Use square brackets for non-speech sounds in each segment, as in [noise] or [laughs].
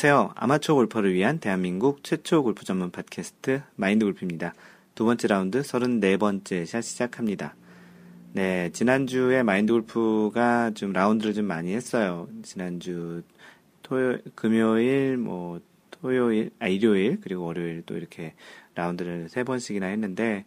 안녕하세요. 아마추어 골퍼를 위한 대한민국 최초 골프 전문 팟캐스트 마인드 골프입니다. 두 번째 라운드 34번째 샷 시작합니다. 네, 지난주에 마인드 골프가 좀 라운드를 좀 많이 했어요. 지난주 토요, 금요일, 뭐, 토요일, 아, 일요일, 그리고 월요일 또 이렇게 라운드를 세 번씩이나 했는데,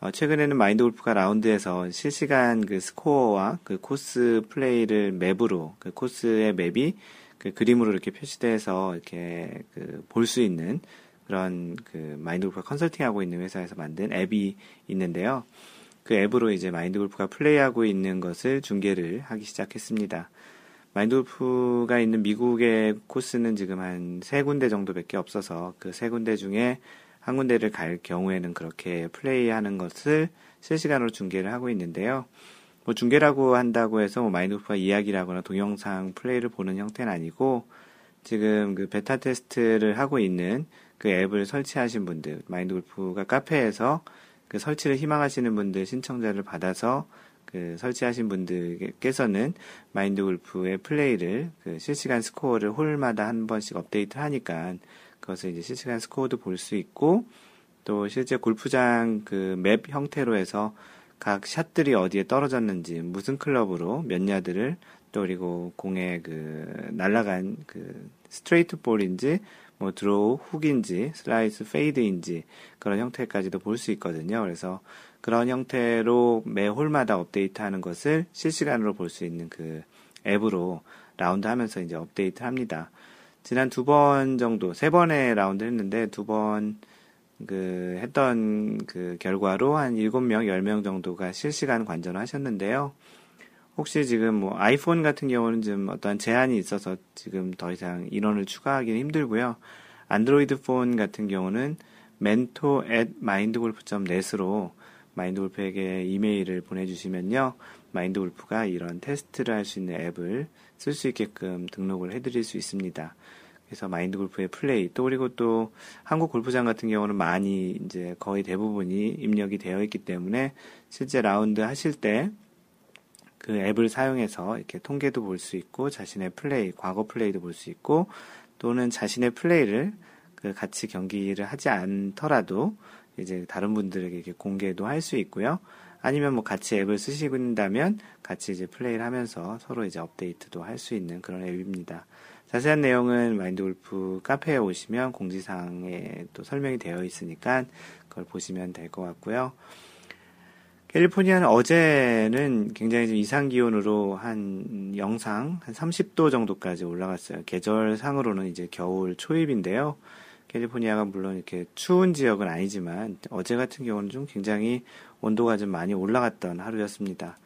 어, 최근에는 마인드 골프가 라운드에서 실시간 그 스코어와 그 코스 플레이를 맵으로, 그 코스의 맵이 그 그림으로 이렇게 표시돼서 이렇게 그 볼 수 있는 그런 그 마인드 골프가 컨설팅하고 있는 회사에서 만든 앱이 있는데요. 그 앱으로 이제 마인드 골프가 플레이하고 있는 것을 중계를 하기 시작했습니다. 마인드 골프가 있는 미국의 코스는 지금 한 세 군데 정도밖에 없어서 그 세 군데 중에 한 군데를 갈 경우에는 그렇게 플레이하는 것을 실시간으로 중계를 하고 있는데요. 뭐 중계라고 한다고 해서 뭐 마인드 골프가 이야기라거나 동영상 플레이를 보는 형태는 아니고 지금 그 베타 테스트를 하고 있는 그 앱을 설치하신 분들, 마인드 골프가 카페에서 그 설치를 희망하시는 분들 신청자를 받아서 그 설치하신 분들께서는 마인드 골프의 플레이를 그 실시간 스코어를 홀마다 한 번씩 업데이트 하니까 그것을 이제 실시간 스코어도 볼 수 있고 또 실제 골프장 그 맵 형태로 해서 각 샷들이 어디에 떨어졌는지 무슨 클럽으로 몇 야드를 또 그리고 공에 그 날라간 그 스트레이트 볼인지 뭐 draw 훅인지 슬라이스 페이드인지 그런 형태까지도 볼 수 있거든요. 그래서 그런 형태로 매 홀마다 업데이트하는 것을 실시간으로 볼 수 있는 그 앱으로 라운드 하면서 이제 업데이트 합니다. 지난 두 번 정도, 세 번의 라운드 했는데 두 번 그 했던 그 결과로 한 7명, 10명 정도가 실시간 관전을 하셨는데요. 혹시 지금 뭐 아이폰 같은 경우는 좀 어떠한 제한이 있어서 지금 더 이상 인원을 추가하기는 힘들고요. 안드로이드 폰 같은 경우는 mentor at mindgolf.net으로 마인드골프에게 이메일을 보내주시면요. 마인드골프가 이런 테스트를 할 수 있는 앱을 쓸 수 있게끔 등록을 해드릴 수 있습니다. 그래서 마인드 골프의 플레이 또 그리고 또 한국 골프장 같은 경우는 많이 이제 거의 대부분이 입력이 되어 있기 때문에 실제 라운드 하실 때 그 앱을 사용해서 이렇게 통계도 볼 수 있고 자신의 플레이 과거 플레이도 볼 수 있고 또는 자신의 플레이를 그 같이 경기를 하지 않더라도 이제 다른 분들에게 이렇게 공개도 할 수 있고요. 아니면 뭐 같이 앱을 쓰시는다면 같이 이제 플레이를 하면서 서로 이제 업데이트도 할 수 있는 그런 앱입니다. 자세한 내용은 마인드 골프 카페에 오시면 공지사항에 또 설명이 되어 있으니까 그걸 보시면 될 것 같고요. 캘리포니아는 어제는 굉장히 좀 이상 기온으로 한 영상 한 30도 정도까지 올라갔어요. 계절상으로는 이제 겨울 초입인데요. 캘리포니아가 물론 이렇게 추운 지역은 아니지만 어제 같은 경우는 좀 굉장히 온도가 좀 많이 올라갔던 하루였습니다.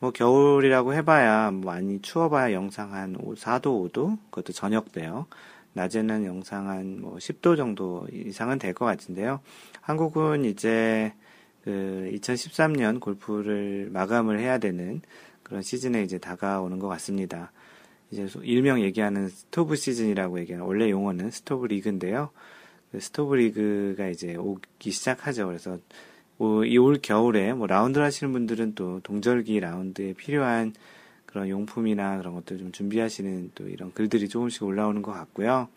뭐 겨울이라고 해봐야 뭐 많이 추워봐야 영상 한 4도 5도 그것도 저녁 때요. 낮에는 영상 한 뭐 10도 정도 이상은 될 것 같은데요. 한국은 이제 그 2013년 골프를 마감을 해야 되는 그런 시즌에 이제 다가오는 것 같습니다. 이제 일명 얘기하는 스토브 시즌이라고 얘기하는 원래 용어는 스토브 리그인데요. 그 스토브 리그가 이제 오기 시작하죠. 그래서 이 올겨울에 뭐 라운드를 하시는 분들은 또 동절기 라운드에 필요한 그런 용품이나 그런 것들 좀 준비하시는 또 이런 글들이 조금씩 올라오는 것 같고요.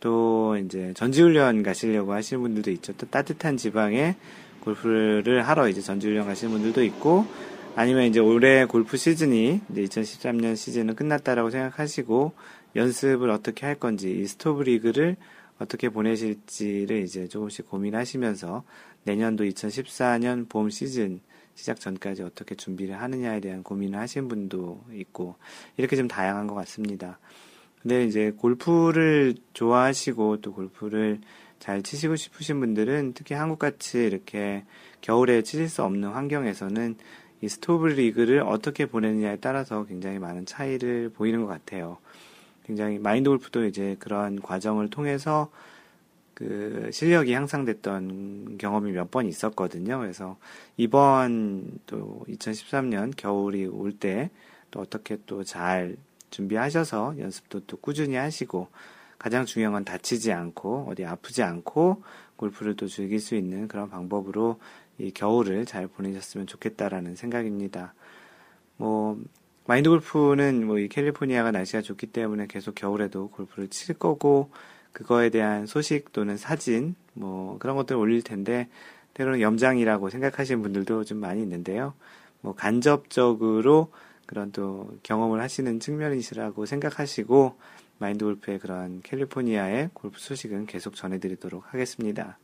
또 이제 전지훈련 가시려고 하시는 분들도 있죠. 또 따뜻한 지방에 골프를 하러 이제 전지훈련 가시는 분들도 있고 아니면 이제 올해 골프 시즌이 이제 2013년 시즌은 끝났다라고 생각하시고 연습을 어떻게 할 건지 이 스토브 리그를 어떻게 보내실지를 이제 조금씩 고민하시면서 내년도 2014년 봄 시즌 시작 전까지 어떻게 준비를 하느냐에 대한 고민을 하신 분도 있고 이렇게 좀 다양한 것 같습니다. 근데 이제 골프를 좋아하시고 또 골프를 잘 치시고 싶으신 분들은 특히 한국같이 이렇게 겨울에 치실 수 없는 환경에서는 이 스토브 리그를 어떻게 보내느냐에 따라서 굉장히 많은 차이를 보이는 것 같아요. 굉장히 마인드 골프도 이제 그러한 과정을 통해서 그 실력이 향상됐던 경험이 몇 번 있었거든요. 그래서 이번 또 2013년 겨울이 올 때 또 어떻게 또 잘 준비하셔서 연습도 또 꾸준히 하시고 가장 중요한 건 다치지 않고 어디 아프지 않고 골프를 또 즐길 수 있는 그런 방법으로 이 겨울을 잘 보내셨으면 좋겠다라는 생각입니다. 뭐 마인드 골프는 뭐 이 캘리포니아가 날씨가 좋기 때문에 계속 겨울에도 골프를 칠 거고 그거에 대한 소식 또는 사진 뭐 그런 것들 올릴 텐데 때로는 염장이라고 생각하시는 분들도 좀 많이 있는데요. 뭐 간접적으로 그런 또 경험을 하시는 측면이시라고 생각하시고 마인드 골프의 그런 캘리포니아의 골프 소식은 계속 전해드리도록 하겠습니다.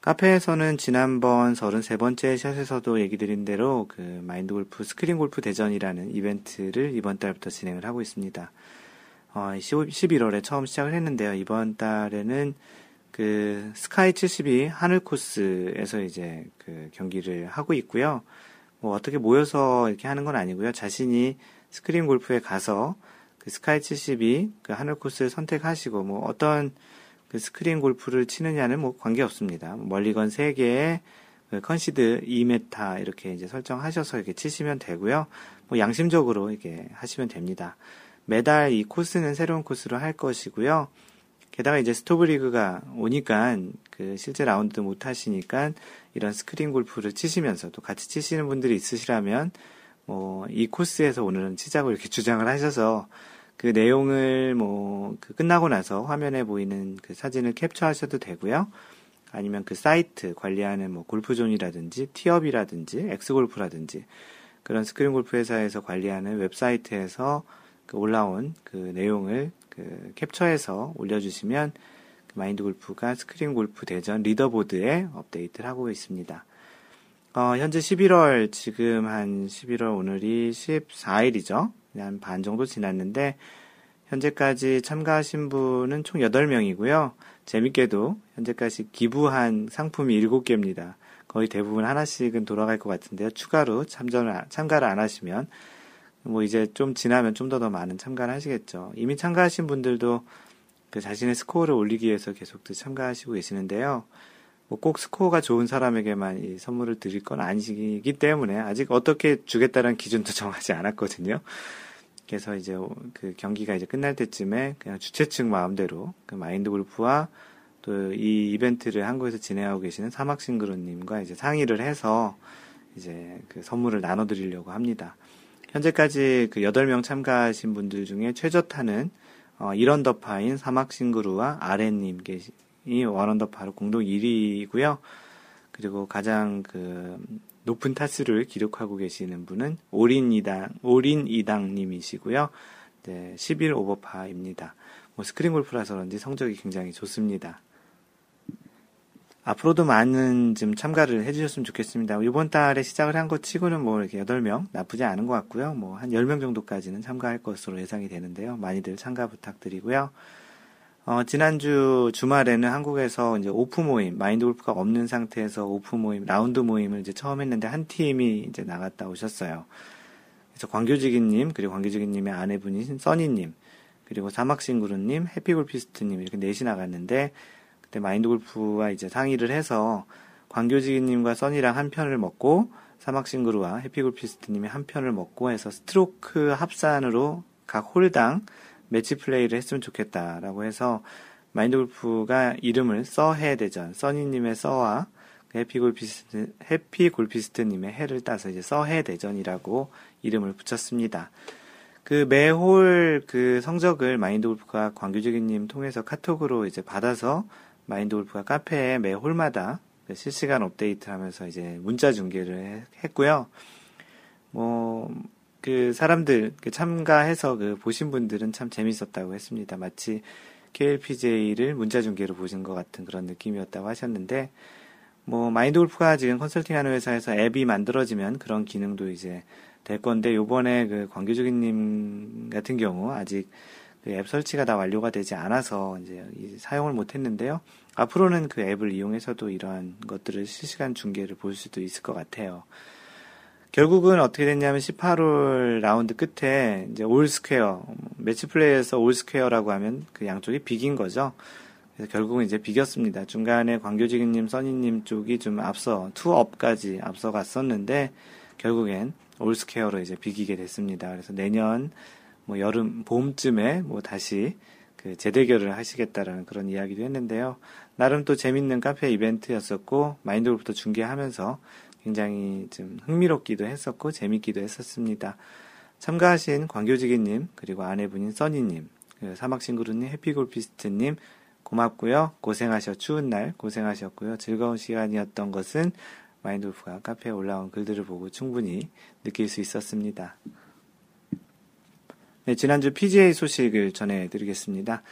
카페에서는 지난번 33번째 샷에서도 얘기 드린 대로 그 마인드 골프 스크린 골프 대전이라는 이벤트를 이번 달부터 진행을 하고 있습니다. 어, 11월에 처음 시작을 했는데요. 이번 달에는 그 스카이 72 하늘 코스에서 이제 그 경기를 하고 있고요. 뭐 어떻게 모여서 이렇게 하는 건 아니고요. 자신이 스크린 골프에 가서 그 스카이 72 그 하늘 코스를 선택하시고 뭐 어떤 그 스크린 골프를 치느냐는 뭐 관계 없습니다. 멀리건 3개에 그 컨시드 2m 이렇게 이제 설정하셔서 이렇게 치시면 되고요. 뭐 양심적으로 이렇게 하시면 됩니다. 매달 이 코스는 새로운 코스로 할 것이고요. 게다가 이제 스토브 리그가 오니까 그 실제 라운드도 못 하시니까 이런 스크린 골프를 치시면서 또 같이 치시는 분들이 있으시라면 뭐 이 코스에서 오늘은 치자고 이렇게 [laughs] 주장을 하셔서 그 내용을 뭐 그 끝나고 나서 화면에 보이는 그 사진을 캡처하셔도 되고요. 아니면 그 사이트 관리하는 뭐 골프존이라든지 티업이라든지 엑스골프라든지 그런 스크린 골프 회사에서 관리하는 웹사이트에서 그 올라온 그 내용을 그 캡처해서 올려주시면 그 마인드 골프가 스크린 골프 대전 리더보드에 업데이트를 하고 있습니다. 어, 현재 11월, 지금 한 11월 오늘이 14일이죠. 한 반 정도 지났는데, 현재까지 참가하신 분은 총 8명이고요. 재밌게도 현재까지 기부한 상품이 7개입니다. 거의 대부분 하나씩은 돌아갈 것 같은데요. 추가로 참전을, 참가를 안 하시면, 뭐 이제 좀 지나면 좀더더 많은 참가를 하시겠죠. 이미 참가하신 분들도 그 자신의 스코어를 올리기 위해서 계속 참가하시고 계시는데요. 뭐 꼭 스코어가 좋은 사람에게만 이 선물을 드릴 건 아니기 때문에 아직 어떻게 주겠다는 기준도 [laughs] 정하지 않았거든요. 그래서 이제 그 경기가 이제 끝날 때쯤에 그냥 주최 측 마음대로 그 마인드 골프와 또 이 이벤트를 한국에서 진행하고 계시는 사막싱그루님과 이제 상의를 해서 이제 그 선물을 나눠드리려고 합니다. 현재까지 그 8명 참가하신 분들 중에 최저타는 어, 1언더파인 사막싱그루와 아렌님 계시, 이 원언더파로 공동 1위이고요. 그리고 가장 그 높은 타수를 기록하고 계시는 분은 올인이당, 올인이당님이시고요. 네, 11 오버파입니다. 뭐 스크린 골프라서 그런지 성적이 굉장히 좋습니다. 앞으로도 많은 좀 참가를 해주셨으면 좋겠습니다. 이번 달에 시작을 한 것 치고는 뭐 이렇게 8명 나쁘지 않은 것 같고요. 뭐 한 10명 정도까지는 참가할 것으로 예상이 되는데요. 많이들 참가 부탁드리고요. 어, 지난주 주말에는 한국에서 이제 오프 모임, 마인드 골프가 없는 상태에서 오프 모임, 라운드 모임을 이제 처음 했는데 한 팀이 이제 나갔다 오셨어요. 그래서 광교지기님, 그리고 광교지기님의 아내분이신 써니님, 그리고 사막싱구루님, 해피골피스트님 이렇게 넷이 나갔는데 그때 마인드 골프와 이제 상의를 해서 광교지기님과 써니랑 한 편을 먹고 사막싱그루와 해피골피스트님이 한 편을 먹고 해서 스트로크 합산으로 각 홀당 매치 플레이를 했으면 좋겠다라고 해서 마인드 골프가 이름을 써해 대전, 써니님의 써와 해피 골피스트, 해피 골피스트님의 해를 따서 이제 써해 대전이라고 이름을 붙였습니다. 그 매홀 그 성적을 마인드 골프가 광규적인님 통해서 카톡으로 이제 받아서 마인드 골프가 카페에 매 홀마다 그 실시간 업데이트 하면서 이제 문자 중계를 했고요. 뭐, 그 사람들 그 참가해서 그 보신 분들은 참 재밌었다고 했습니다. 마치 KLPGA를 문자 중계로 보신 것 같은 그런 느낌이었다고 하셨는데, 뭐, 마인드 골프가 지금 컨설팅 하는 회사에서 앱이 만들어지면 그런 기능도 이제 될 건데, 요번에 그 광교지기님 같은 경우 아직 그 앱 설치가 다 완료가 되지 않아서 이제 사용을 못 했는데요. 앞으로는 그 앱을 이용해서도 이러한 것들을 실시간 중계를 볼 수도 있을 것 같아요. 결국은 어떻게 됐냐면 18홀 라운드 끝에 이제 올 스퀘어, 매치 플레이에서 올 스퀘어라고 하면 그 양쪽이 비긴 거죠. 그래서 결국은 이제 비겼습니다. 중간에 광교지기님, 써니님 쪽이 좀 앞서, two up까지 앞서 갔었는데, 결국엔 올 스퀘어로 이제 비기게 됐습니다. 그래서 내년 뭐 여름 봄쯤에 뭐 다시 그 재대결을 하시겠다라는 그런 이야기도 했는데요. 나름 또 재밌는 카페 이벤트였었고 마인드 골프도 중계하면서 굉장히 좀 흥미롭기도 했었고 재밌기도 했었습니다. 참가하신 광교지기님 그리고 아내분인 써니님 그 사막싱그루님 해피골피스트님 고맙고요. 고생하셔 추운 날 고생하셨고요. 즐거운 시간이었던 것은 마인드골프가 카페에 올라온 글들을 보고 충분히 느낄 수 있었습니다. 네, 지난주 PGA 소식을 전해드리겠습니다.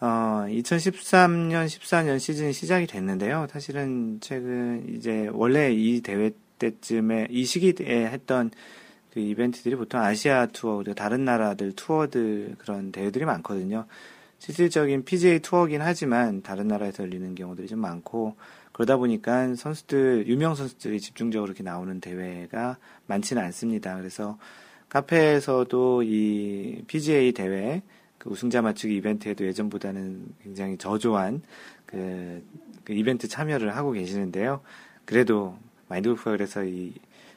어, 2013년, 14년 시즌이 시작이 됐는데요. 사실은 최근 이제 원래 이 대회 때쯤에 이 시기에 했던 그 이벤트들이 보통 아시아 투어 그리고 다른 나라들 투어들 그런 대회들이 많거든요. 실질적인 PGA 투어긴 하지만 다른 나라에서 열리는 경우들이 좀 많고 그러다 보니까 선수들 유명 선수들이 집중적으로 이렇게 나오는 대회가 많지는 않습니다. 그래서 카페에서도 이 PGA 대회 그 우승자 맞추기 이벤트에도 예전보다는 굉장히 저조한 그, 그 이벤트 참여를 하고 계시는데요. 그래도 마인드 골프가 그래서 이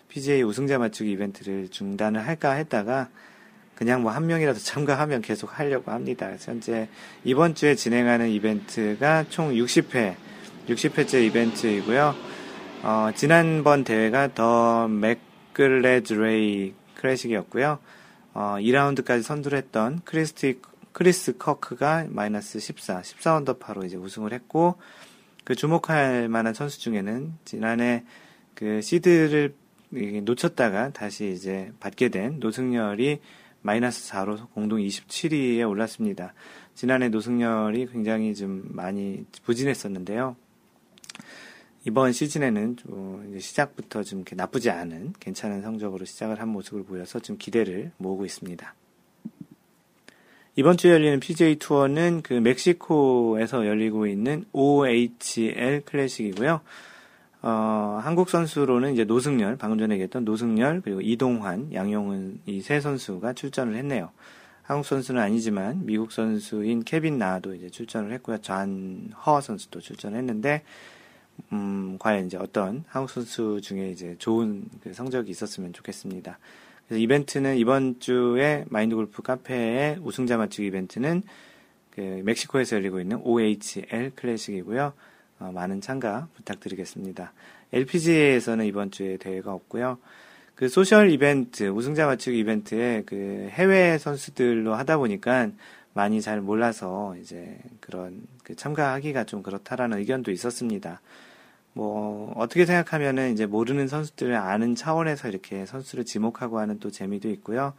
PGA 우승자 맞추기 이벤트를 중단을 할까 했다가 그냥 뭐 한 명이라도 참가하면 계속 하려고 합니다. 현재 이번 주에 진행하는 이벤트가 총 60회, 60회째 이벤트이고요. 어, 지난번 대회가 더 맥글래드리 클래식이었고요. 어, 2라운드까지 선두를 했던 크리스티, 크리스 커크가 마이너스 14, 14 언더파로 이제 우승을 했고, 그 주목할 만한 선수 중에는 지난해 그 시드를 놓쳤다가 다시 이제 받게 된 노승열이 마이너스 4로 공동 27위에 올랐습니다. 지난해 노승열이 굉장히 좀 많이 부진했었는데요. 이번 시즌에는 좀 시작부터 좀 나쁘지 않은 괜찮은 성적으로 시작을 한 모습을 보여서 좀 기대를 모으고 있습니다. 이번 주에 열리는 PJ 투어는 그 멕시코에서 열리고 있는 OHL 클래식이고요. 어, 한국 선수로는 이제 노승열, 방금 전에 얘기했던 노승열, 그리고 이동환, 양용은 이 세 선수가 출전을 했네요. 한국 선수는 아니지만 미국 선수인 케빈 나도 이제 출전을 했고요. 잔허 선수도 출전했는데, 음, 과연 이제 어떤 한국 선수 중에 이제 좋은 그 성적이 있었으면 좋겠습니다. 그래서 이벤트는 이번 주에 마인드 골프 카페의 우승자 맞추기 이벤트는 그 멕시코에서 열리고 있는 OHL 클래식이고요. 어, 많은 참가 부탁드리겠습니다. LPGA에서는 이번 주에 대회가 없고요. 그 social 이벤트, 우승자 맞추기 이벤트에 그 해외 선수들로 하다 보니까 많이 잘 몰라서 이제 그런 그 참가하기가 좀 그렇다라는 의견도 있었습니다. 뭐 어떻게 생각하면은 이제 모르는 선수들을 아는 차원에서 이렇게 선수를 지목하고 하는 또 재미도 있고요.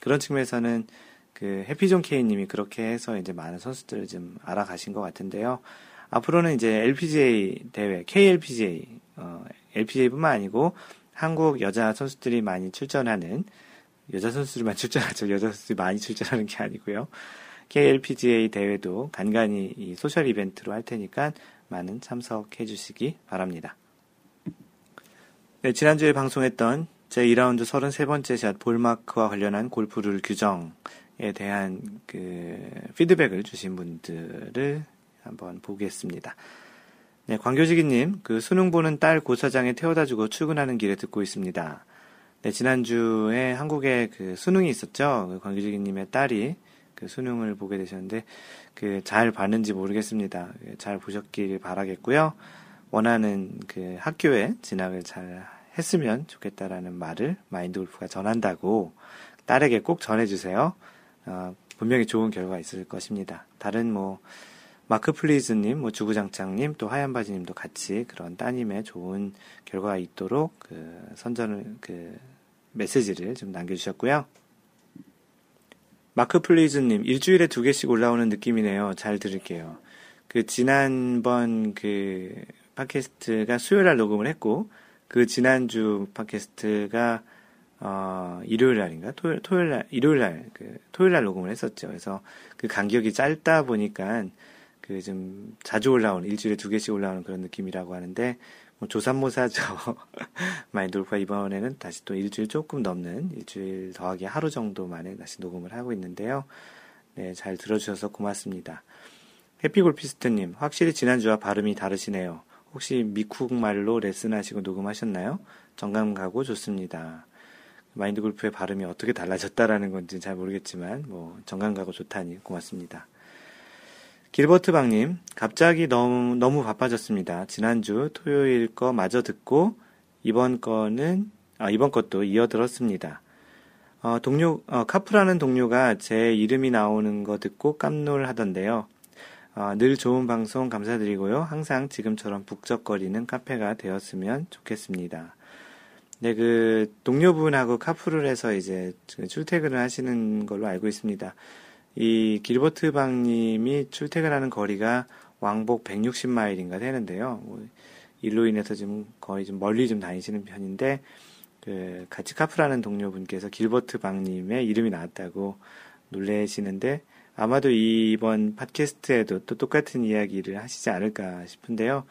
그런 측면에서는 그 해피존 케이님이 그렇게 해서 이제 많은 선수들을 좀 알아가신 것 같은데요. 앞으로는 이제 LPGA 대회, KLPGA, 어, LPGA뿐만 아니고 한국 여자 선수들이 많이 출전하는 여자 선수들만 [laughs] 출전하죠. 여자 선수들이 많이 출전하는 게 아니고요. KLPGA 대회도 간간히 이 소셜 이벤트로 할 테니까 많은 참석해 주시기 바랍니다. 네, 지난주에 방송했던 제 2라운드 33번째 샷 볼마크와 관련한 골프룰 규정에 대한 그 피드백을 주신 분들을 한번 보겠습니다. 네, 광교지기님, 그 수능 보는 딸 고사장에 태워다 주고 출근하는 길에 듣고 있습니다. 네, 지난주에 한국에 그 수능이 있었죠. 그 광교지기님의 딸이 그 수능을 보게 되셨는데, 그 잘 봤는지 모르겠습니다. 그잘 보셨길 바라겠고요. 원하는 그 학교에 진학을 잘 했으면 좋겠다라는 말을 마인드 골프가 전한다고 딸에게 꼭 전해주세요. 어, 분명히 좋은 결과가 있을 것입니다. 다른 뭐, 마크 플리즈님, 뭐 주구장창님, 또 하얀바지님도 같이 그런 따님의 좋은 결과가 있도록 그 선전을 그 메시지를 좀 남겨주셨고요. 마크 플리즈님, 일주일에 두 개씩 올라오는 느낌이네요. 잘 들을게요. 그 지난번 그 팟캐스트가 수요일 날 녹음을 했고 그 지난주 팟캐스트가 어, 일요일 날인가? 토요일, 토요일 날, 일요일 날, 그, 토요일 날 녹음을 했었죠. 그래서 그 간격이 짧다 보니까 그 좀 자주 올라오는 일주일에 두 개씩 올라오는 그런 느낌이라고 하는데 뭐 조삼모사죠. [laughs] 마인돌프가 이번에는 다시 또 일주일 조금 넘는 일주일 더하기 하루 정도 만에 다시 녹음을 하고 있는데요. 네, 잘 들어주셔서 고맙습니다. 해피골피스트님, 확실히 지난주와 발음이 다르시네요. 혹시 미쿡 말로 레슨하시고 녹음하셨나요? 정감 가고 좋습니다. 마인드 골프의 발음이 어떻게 달라졌다라는 건지 잘 모르겠지만, 뭐, 정감 가고 좋다니 고맙습니다. 길버트 박님, 갑자기 너무, 너무 바빠졌습니다. 지난주 토요일 거 마저 듣고 이번 거는, 아, 이번 것도 이어 들었습니다. 어, 동료, 어, 카프라는 동료가 제 이름이 나오는 거 듣고 깜놀 하던데요. 어, 늘 좋은 방송 감사드리고요. 항상 지금처럼 북적거리는 카페가 되었으면 좋겠습니다. 네, 그, 동료분하고 카풀을 해서 이제 출퇴근을 하시는 걸로 알고 있습니다. 이 길버트 방님이 출퇴근하는 거리가 왕복 160마일인가 되는데요. 뭐, 일로 인해서 지금 거의 좀 멀리 좀 다니시는 편인데, 그 같이 카풀하는 동료분께서 길버트 방님의 이름이 나왔다고 놀래시는데 아마도 이번 팟캐스트에도 또 똑같은 이야기를 하시지 않을까 싶은데요.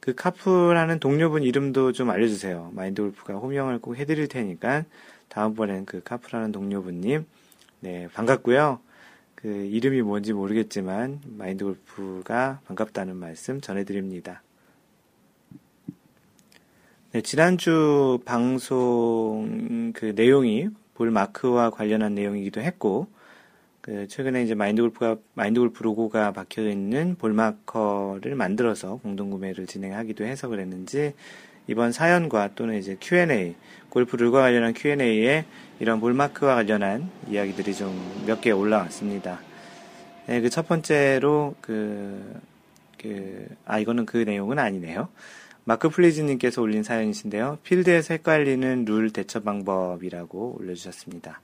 그 카풀하는 동료분 이름도 좀 알려주세요. 마인드 골프가 호명을 꼭 해드릴 테니까 다음번엔 그 카풀하는 동료분님 네 반갑고요. 그 이름이 뭔지 모르겠지만 마인드 골프가 반갑다는 말씀 전해드립니다. 네, 지난주 방송 그 내용이 볼 마크와 관련한 내용이기도 했고, 그 최근에 이제 마인드 골프가 마인드 골프 로고가 박혀 있는 볼 마커를 만들어서 공동 구매를 진행하기도 해서 그랬는지 이번 사연과 또는 이제 Q&A 골프 룰과 관련한 Q&A에 이런 볼 마크와 관련한 이야기들이 좀 몇 개 올라왔습니다. 네, 그 첫 번째로 그, 그, 아, 이거는 그 내용은 아니네요. 마크 플리즈님께서 올린 사연이신데요. 필드에서 헷갈리는 룰 대처 방법이라고 올려주셨습니다.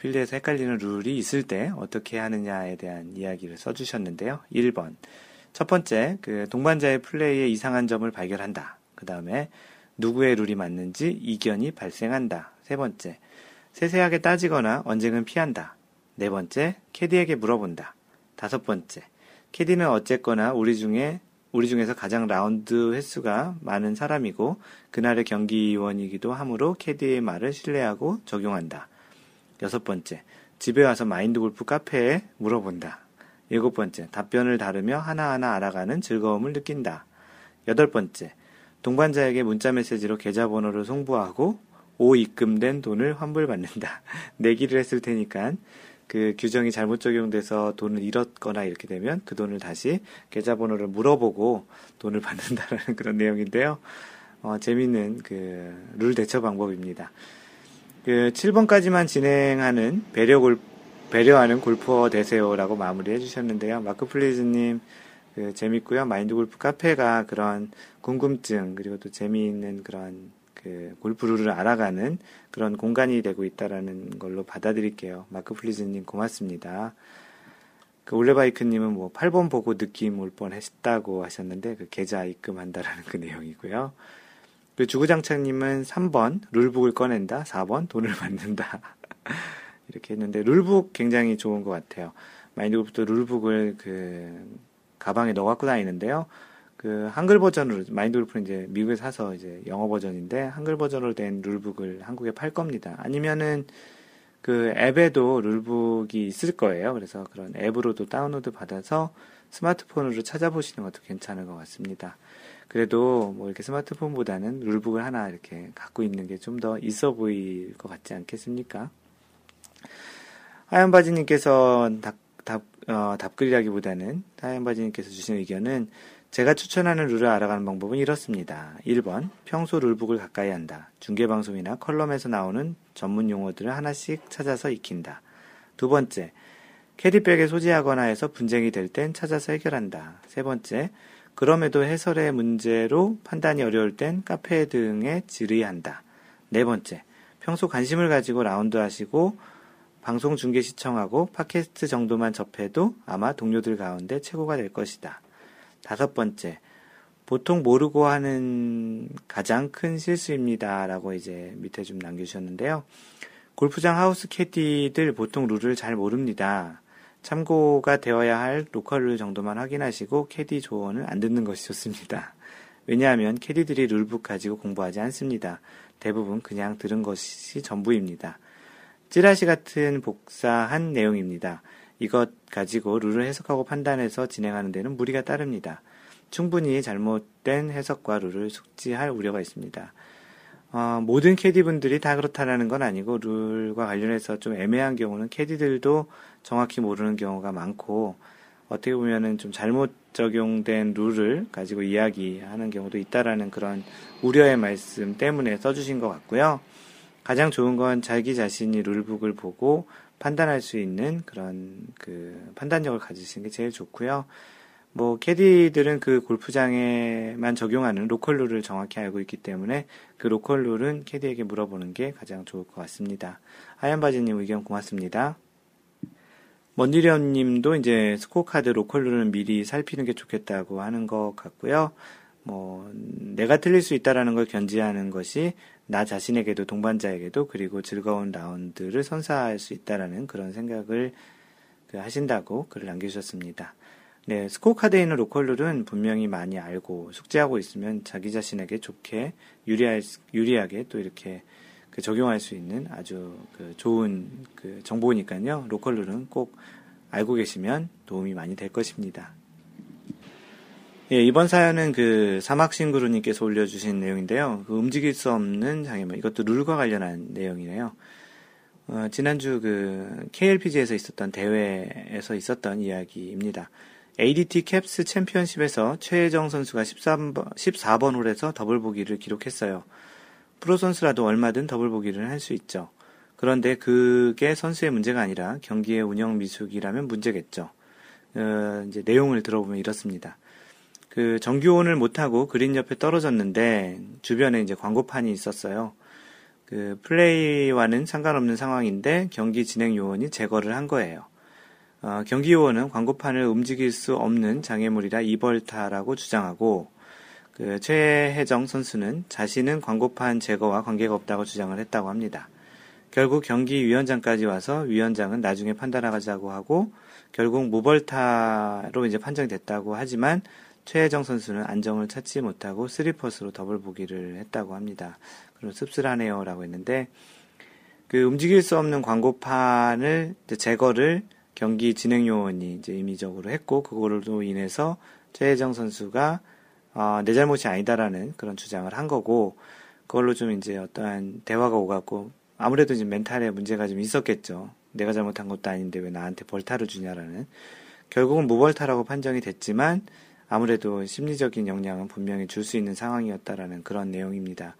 필드에서 헷갈리는 룰이 있을 때 어떻게 하느냐에 대한 이야기를 써주셨는데요. 1번. 첫 번째, 그 동반자의 플레이에 이상한 점을 발견한다. 그 다음에 누구의 룰이 맞는지 이견이 발생한다. 세 번째, 세세하게 따지거나 언쟁은 피한다. 네 번째, 캐디에게 물어본다. 다섯 번째, 캐디는 어쨌거나 우리 중에 우리 중에서 가장 라운드 횟수가 많은 사람이고 그날의 경기위원이기도 하므로 캐디의 말을 신뢰하고 적용한다. 여섯 번째, 집에 와서 마인드 골프 카페에 물어본다. 일곱 번째, 답변을 다르며 하나하나 알아가는 즐거움을 느낀다. 여덟 번째, 동반자에게 문자 메시지로 계좌번호를 송부하고 오 입금된 돈을 환불받는다. [laughs] 내기를 했을 테니까 그 규정이 잘못 적용돼서 돈을 잃었거나 이렇게 되면 그 돈을 다시 계좌번호를 물어보고 돈을 [laughs] 받는다라는 그런 내용인데요. 어, 재밌는 그 룰 대처 방법입니다. 그 7번까지만 진행하는 배려 골, 배려하는 골퍼 되세요라고 마무리해 주셨는데요. 마크 플리즈님, 그 재밌고요. 마인드 골프 카페가 그런 궁금증, 그리고 또 재미있는 그런 그 골프 룰을 알아가는 그런 공간이 되고 있다라는 걸로 받아들일게요. 마크 플리즈님 고맙습니다. 그 올레바이크님은 뭐 8번 보고 느낌 올 뻔했다고 하셨는데 그 계좌 입금한다라는 그 내용이고요. 그 주구장창님은 3번 룰북을 꺼낸다, 4번 돈을 받는다 [laughs] 이렇게 했는데 룰북 굉장히 좋은 것 같아요. 마인드골프도 룰북을 그 가방에 넣어 갖고 다니는데요. 그 한글 버전으로 마인드 골프는 이제 미국에 사서 이제 영어 버전인데 한글 버전으로 된 룰북을 한국에 팔 겁니다. 아니면은 그 앱에도 룰북이 있을 거예요. 그래서 그런 앱으로도 다운로드 받아서 스마트폰으로 찾아보시는 것도 괜찮은 것 같습니다. 그래도 뭐 이렇게 스마트폰보다는 룰북을 하나 이렇게 갖고 있는 게 좀 더 있어 보일 것 같지 않겠습니까? 하얀 바지님께서 답, 답, 어, 답글이라기보다는 하얀 바지님께서 주신 의견은 제가 추천하는 룰을 알아가는 방법은 이렇습니다. 1번, 평소 룰북을 가까이 한다. 중계방송이나 컬럼에서 나오는 전문 용어들을 하나씩 찾아서 익힌다. 두 번째, 캐리백에 소지하거나 해서 분쟁이 될 땐 찾아서 해결한다. 세 번째, 그럼에도 해설의 문제로 판단이 어려울 땐 카페 등에 질의한다. 네 번째, 평소 관심을 가지고 라운드 하시고 방송 중계 시청하고 팟캐스트 정도만 접해도 아마 동료들 가운데 최고가 될 것이다. 다섯 번째, 보통 모르고 하는 가장 큰 실수입니다. 라고 이제 밑에 좀 남겨주셨는데요. 골프장 하우스 캐디들 보통 룰을 잘 모릅니다. 참고가 되어야 할 로컬 룰 정도만 확인하시고 캐디 조언을 안 듣는 것이 좋습니다. 왜냐하면 캐디들이 룰북 가지고 공부하지 않습니다. 대부분 그냥 들은 것이 전부입니다. 찌라시 같은 복사한 내용입니다. 이것 가지고 룰을 해석하고 판단해서 진행하는 데는 무리가 따릅니다. 충분히 잘못된 해석과 룰을 숙지할 우려가 있습니다. 어, 모든 캐디분들이 다 그렇다라는 건 아니고 룰과 관련해서 좀 애매한 경우는 캐디들도 정확히 모르는 경우가 많고 어떻게 보면은 좀 잘못 적용된 룰을 가지고 이야기하는 경우도 있다라는 그런 우려의 말씀 때문에 써주신 것 같고요. 가장 좋은 건 자기 자신이 rule book을 보고 판단할 수 있는 그런 그 판단력을 가지시는 게 제일 좋고요. 뭐 캐디들은 그 골프장에만 적용하는 로컬 룰을 정확히 알고 있기 때문에 그 로컬 룰은 캐디에게 물어보는 게 가장 좋을 것 같습니다. 하얀 바지님 의견 고맙습니다. 먼디련 님도 이제 스코어 카드 로컬 룰은 미리 살피는 게 좋겠다고 하는 것 같고요. 뭐, 내가 틀릴 수 있다라는 걸 견지하는 것이 나 자신에게도 동반자에게도 그리고 즐거운 라운드를 선사할 수 있다라는 그런 생각을 그 하신다고 글을 남겨주셨습니다. 네, 스코어 카드에 있는 로컬 룰은 분명히 많이 알고 숙지하고 있으면 자기 자신에게 좋게 유리할, 유리하게 또 이렇게 그 적용할 수 있는 아주 그 좋은 그 정보니까요. 로컬 룰은 꼭 알고 계시면 도움이 많이 될 것입니다. 예, 이번 사연은 그 사막싱그루님께서 올려주신 내용인데요. 그 움직일 수 없는 장애물. 이것도 룰과 관련한 내용이네요. 어, 지난주 그 KLPGA에서 있었던 대회에서 있었던 이야기입니다. ADT 캡스 챔피언십에서 최혜정 선수가 13번, 14번 홀에서 더블 보기를 기록했어요. 프로 선수라도 얼마든 더블 보기를 할 수 있죠. 그런데 그게 선수의 문제가 아니라 경기의 운영 미숙이라면 문제겠죠. 어, 이제 내용을 들어보면 이렇습니다. 그 정규 온을 못하고 그린 옆에 떨어졌는데 주변에 이제 광고판이 있었어요. 그 플레이와는 상관없는 상황인데 경기 진행 요원이 제거를 한 거예요. 어, 경기 요원은 광고판을 움직일 수 없는 장애물이라 이벌타라고 주장하고 그 최혜정 선수는 자신은 광고판 제거와 관계가 없다고 주장을 했다고 합니다. 결국 경기 위원장까지 와서 위원장은 나중에 판단하자고 하고 결국 무벌타로 이제 판정이 됐다고 하지만 최혜정 선수는 안정을 찾지 못하고 three putt로 더블 보기를 했다고 합니다. 그럼 씁쓸하네요 라고 했는데 그 움직일 수 없는 광고판을 제거를 경기 진행 요원이 이제 임의적으로 했고 그거로 인해서 최혜정 선수가 어, 내 잘못이 아니다라는 그런 주장을 한 거고 그걸로 좀 이제 어떠한 대화가 오갔고 아무래도 이제 멘탈에 문제가 좀 있었겠죠. 내가 잘못한 것도 아닌데 왜 나한테 벌타를 주냐라는 결국은 무벌타라고 판정이 됐지만 아무래도 심리적인 영향은 분명히 줄 수 있는 상황이었다라는 그런 내용입니다.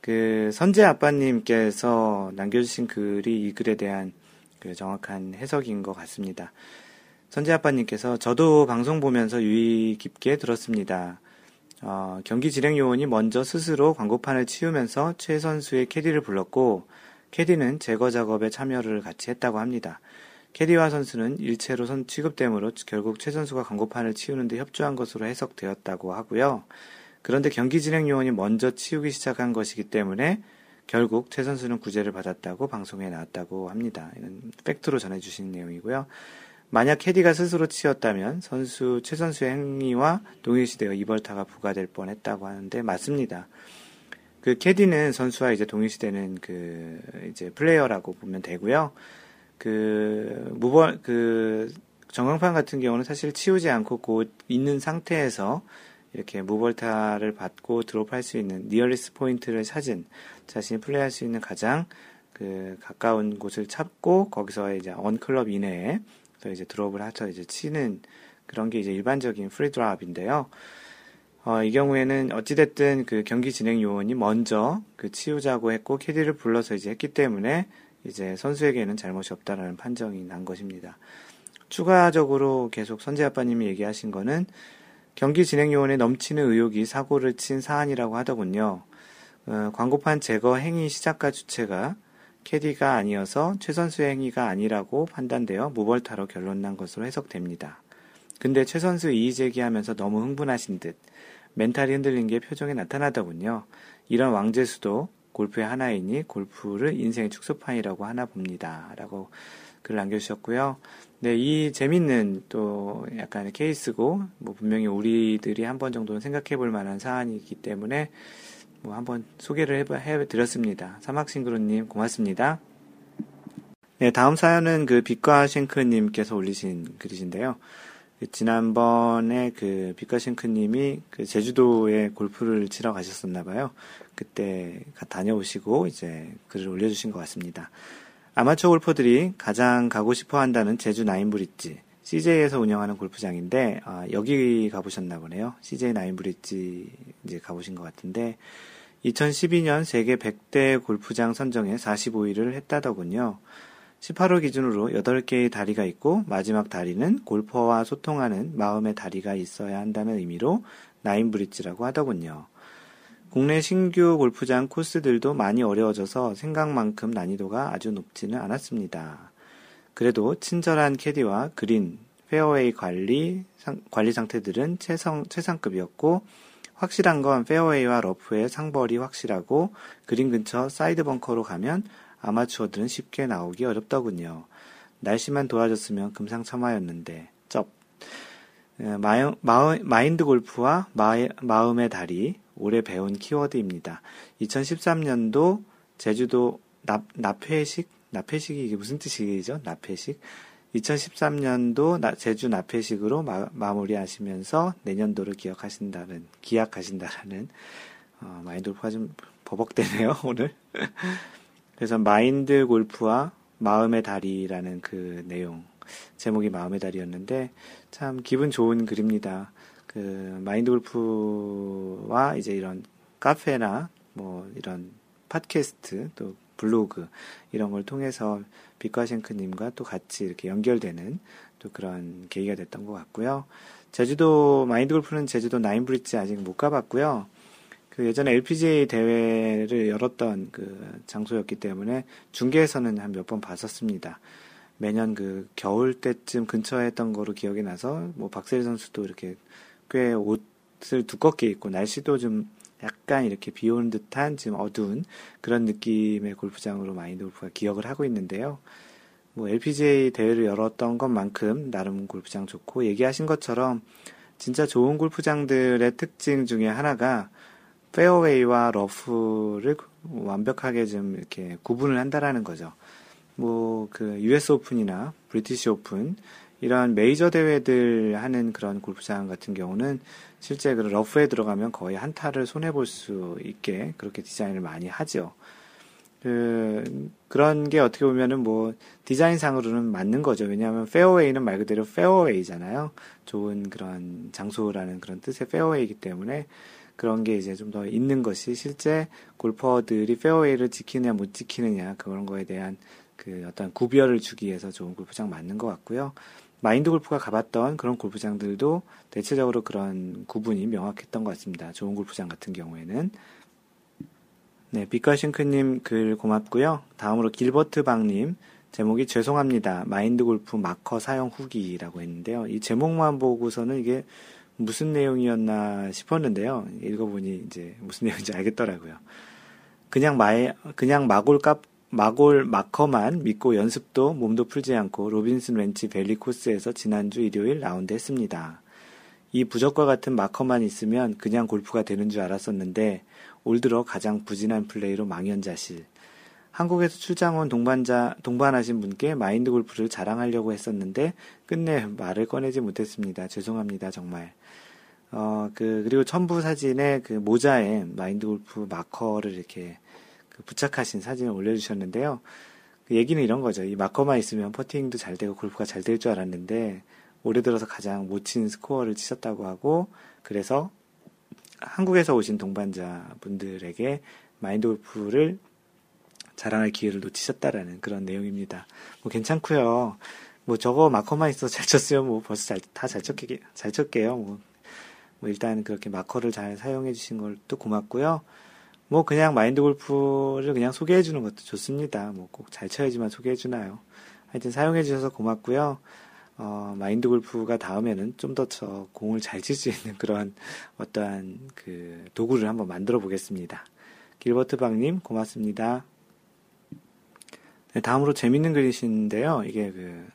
그 선재 아빠님께서 남겨주신 글이 이 글에 대한 그 정확한 해석인 것 같습니다. 선재 아빠님께서 저도 방송 보면서 유의 깊게 들었습니다. 어, 경기 진행 요원이 먼저 스스로 광고판을 치우면서 최 선수의 캐디를 불렀고 캐디는 제거 작업에 참여를 같이 했다고 합니다. 캐디와 선수는 일체로 선 취급됨으로 결국 최 선수가 광고판을 치우는데 협조한 것으로 해석되었다고 하고요. 그런데 경기 진행 요원이 먼저 치우기 시작한 것이기 때문에 결국 최 선수는 구제를 받았다고 방송에 나왔다고 합니다. 이건 팩트로 전해주신 내용이고요. 만약 캐디가 스스로 치웠다면 선수 최 선수의 행위와 동일시되어 이벌타가 부과될 뻔했다고 하는데 맞습니다. 그 캐디는 선수와 이제 동일시되는 그 이제 플레이어라고 보면 되고요. 그 무벌 그 광고판 같은 경우는 사실 치우지 않고 곧 있는 상태에서 이렇게 무벌타를 받고 드롭할 수 있는 nearest point를 찾은 자신이 플레이할 수 있는 가장 그 가까운 곳을 찾고 거기서 이제 one club 이내에 이제 드롭을 하쳐 이제 치는 그런 게 이제 일반적인 free drop인데요. 어, 이 경우에는 어찌됐든 그 경기 진행 요원이 먼저 그 치우자고 했고 캐디를 불러서 이제 했기 때문에 이제 선수에게는 잘못이 없다라는 판정이 난 것입니다. 추가적으로 계속 선재 아빠님이 얘기하신 거는 경기 진행 요원에 넘치는 의욕이 사고를 친 사안이라고 하더군요. 어, 광고판 제거 행위 시작과 주체가 캐디가 아니어서 최 선수의 행위가 아니라고 판단되어 무벌타로 결론난 것으로 해석됩니다. 근데 최 선수 이의 제기하면서 너무 흥분하신 듯 멘탈이 흔들린 게 표정에 나타나더군요. 이런 왕재수도 골프의 하나이니 골프를 인생의 축소판이라고 하나 봅니다. 라고 글 남겨주셨고요. 네, 이 재밌는 또 약간의 케이스고, 뭐 분명히 우리들이 한 번 정도는 생각해 볼 만한 사안이기 때문에 뭐 한번 소개를 해, 드렸습니다. 사막싱그루님 고맙습니다. 네, 다음 사연은 그 빛과 쉔크님께서 올리신 글이신데요. 그 지난번에 그 빛과 싱크님이 그 제주도에 골프를 치러 가셨었나 봐요. 그때 다녀오시고 이제 글을 올려주신 것 같습니다. 아마추어 골퍼들이 가장 가고 싶어 한다는 제주 나인브릿지. CJ에서 운영하는 골프장인데 아, 여기 가보셨나 보네요. CJ 나인브릿지 이제 가보신 것 같은데 2012년 세계 100대 골프장 선정에 45위를 했다더군요. 18호 기준으로 8개의 다리가 있고 마지막 다리는 골퍼와 소통하는 마음의 다리가 있어야 한다는 의미로 나인 브릿지라고 하더군요. 국내 신규 골프장 코스들도 많이 어려워져서 생각만큼 난이도가 아주 높지는 않았습니다. 그래도 친절한 캐디와 그린, 페어웨이 관리, 상, 관리 상태들은 최상, 최상급이었고, 확실한 건 페어웨이와 러프의 상벌이 확실하고, 그린 근처 사이드 벙커로 가면 아마추어들은 쉽게 나오기 어렵더군요. 날씨만 도와줬으면 금상첨화였는데, 쩝. 마이, 마인드 골프와 마이, 마음의 다리, 올해 배운 키워드입니다. 2013년도 제주도 납, 납회식? 납회식이 이게 무슨 뜻이죠? 납회식? 2013년도 나, 제주 납회식으로 마, 무리하시면서 내년도를 기억하신다는, 기약하신다라는, 어, 마인드 골프가 좀 버벅대네요, [laughs] 오늘. 그래서 마인드 골프와 마음의 다리라는 그 내용, 제목이 마음의 다리였는데, 참 기분 좋은 글입니다. 그 마인드 골프와 이제 이런 카페나 뭐 이런 팟캐스트 또 블로그 이런 걸 통해서 비과싱크님과 또 같이 이렇게 연결되는 또 그런 계기가 됐던 것 같고요. 제주도 마인드 골프는 제주도 나인브릿지 아직 못 가봤고요. 그 예전에 LPGA 대회를 열었던 그 장소였기 때문에 중계에서는 한 몇 번 봤었습니다. 매년 그 겨울 때쯤 근처에 했던 거로 기억이 나서 뭐 박세리 선수도 이렇게 꽤 옷을 두껍게 입고 날씨도 좀 약간 이렇게 비 오는 듯한 지금 어두운 그런 느낌의 골프장으로 마인드 골프가 기억을 하고 있는데요. 뭐 LPGA 대회를 열었던 것만큼 나름 골프장 좋고 얘기하신 것처럼 진짜 좋은 골프장들의 특징 중에 하나가 페어웨이와 러프를 완벽하게 좀 이렇게 구분을 한다라는 거죠. 뭐 그 US 오픈이나 브리티시 오픈 이러한 메이저 대회들 하는 그런 골프장 같은 경우는 실제 그 러프에 들어가면 거의 한 타를 손해 볼 수 있게 그렇게 디자인을 많이 하죠. 그 그런 게 어떻게 보면은 뭐 디자인상으로는 맞는 거죠. 왜냐하면 페어웨이는 말 그대로 페어웨이잖아요. 좋은 그런 장소라는 그런 뜻의 페어웨이이기 때문에 그런 게 이제 좀 더 있는 것이 실제 골퍼들이 페어웨이를 지키느냐 못 지키느냐 그런 거에 대한 그 어떤 구별을 주기 위해서 좋은 골프장 맞는 것 같고요. 마인드 골프가 가봤던 그런 골프장들도 대체적으로 그런 구분이 명확했던 것 같습니다. 좋은 골프장 같은 경우에는. 네, 비카싱크님 글 고맙고요. 다음으로 길버트 방님 제목이 죄송합니다. 마인드 골프 마커 사용 후기라고 했는데요. 이 제목만 보고서는 이게 무슨 내용이었나 싶었는데요. 읽어보니 이제 무슨 내용인지 알겠더라고요. 그냥 마 그냥 마골 값 마골 마커만 믿고 연습도 몸도 풀지 않고 로빈슨 랜치 밸리 코스에서 지난주 일요일 라운드 했습니다. 이 부적과 같은 마커만 있으면 그냥 골프가 되는 줄 알았었는데 올 들어 가장 부진한 플레이로 망연자실. 한국에서 출장 온 동반자, 동반하신 분께 마인드 골프를 자랑하려고 했었는데 끝내 말을 꺼내지 못했습니다. 죄송합니다, 정말. 어, 그, 그리고 첨부 사진에 그 모자에 마인드 골프 마커를 이렇게 그 부착하신 사진을 올려주셨는데요. 그 얘기는 이런 거죠. 이 마커만 있으면 퍼팅도 잘 되고 골프가 잘 될 줄 알았는데 올해 들어서 가장 못 친 스코어를 치셨다고 하고 그래서 한국에서 오신 동반자 분들에게 마인드 골프를 자랑할 기회를 놓치셨다라는 그런 내용입니다. 뭐 괜찮고요. 뭐 저거 마커만 있어 잘 쳤으면 뭐 벌써 다잘 쳤게 잘 쳤게요. 뭐, 뭐 일단 그렇게 마커를 잘 사용해 주신 걸 또 고맙고요. 뭐 그냥 마인드 골프를 그냥 소개해 주는 것도 좋습니다. 뭐 꼭 잘 쳐야지만 소개해 주나요. 하여튼 사용해 주셔서 고맙고요. 어, 마인드 골프가 다음에는 좀 더 저 공을 잘 칠 수 있는 그런 어떠한 그 도구를 한번 만들어 보겠습니다. 길버트 박님 고맙습니다. 네, 다음으로 재밌는 글이신데요. 이게 그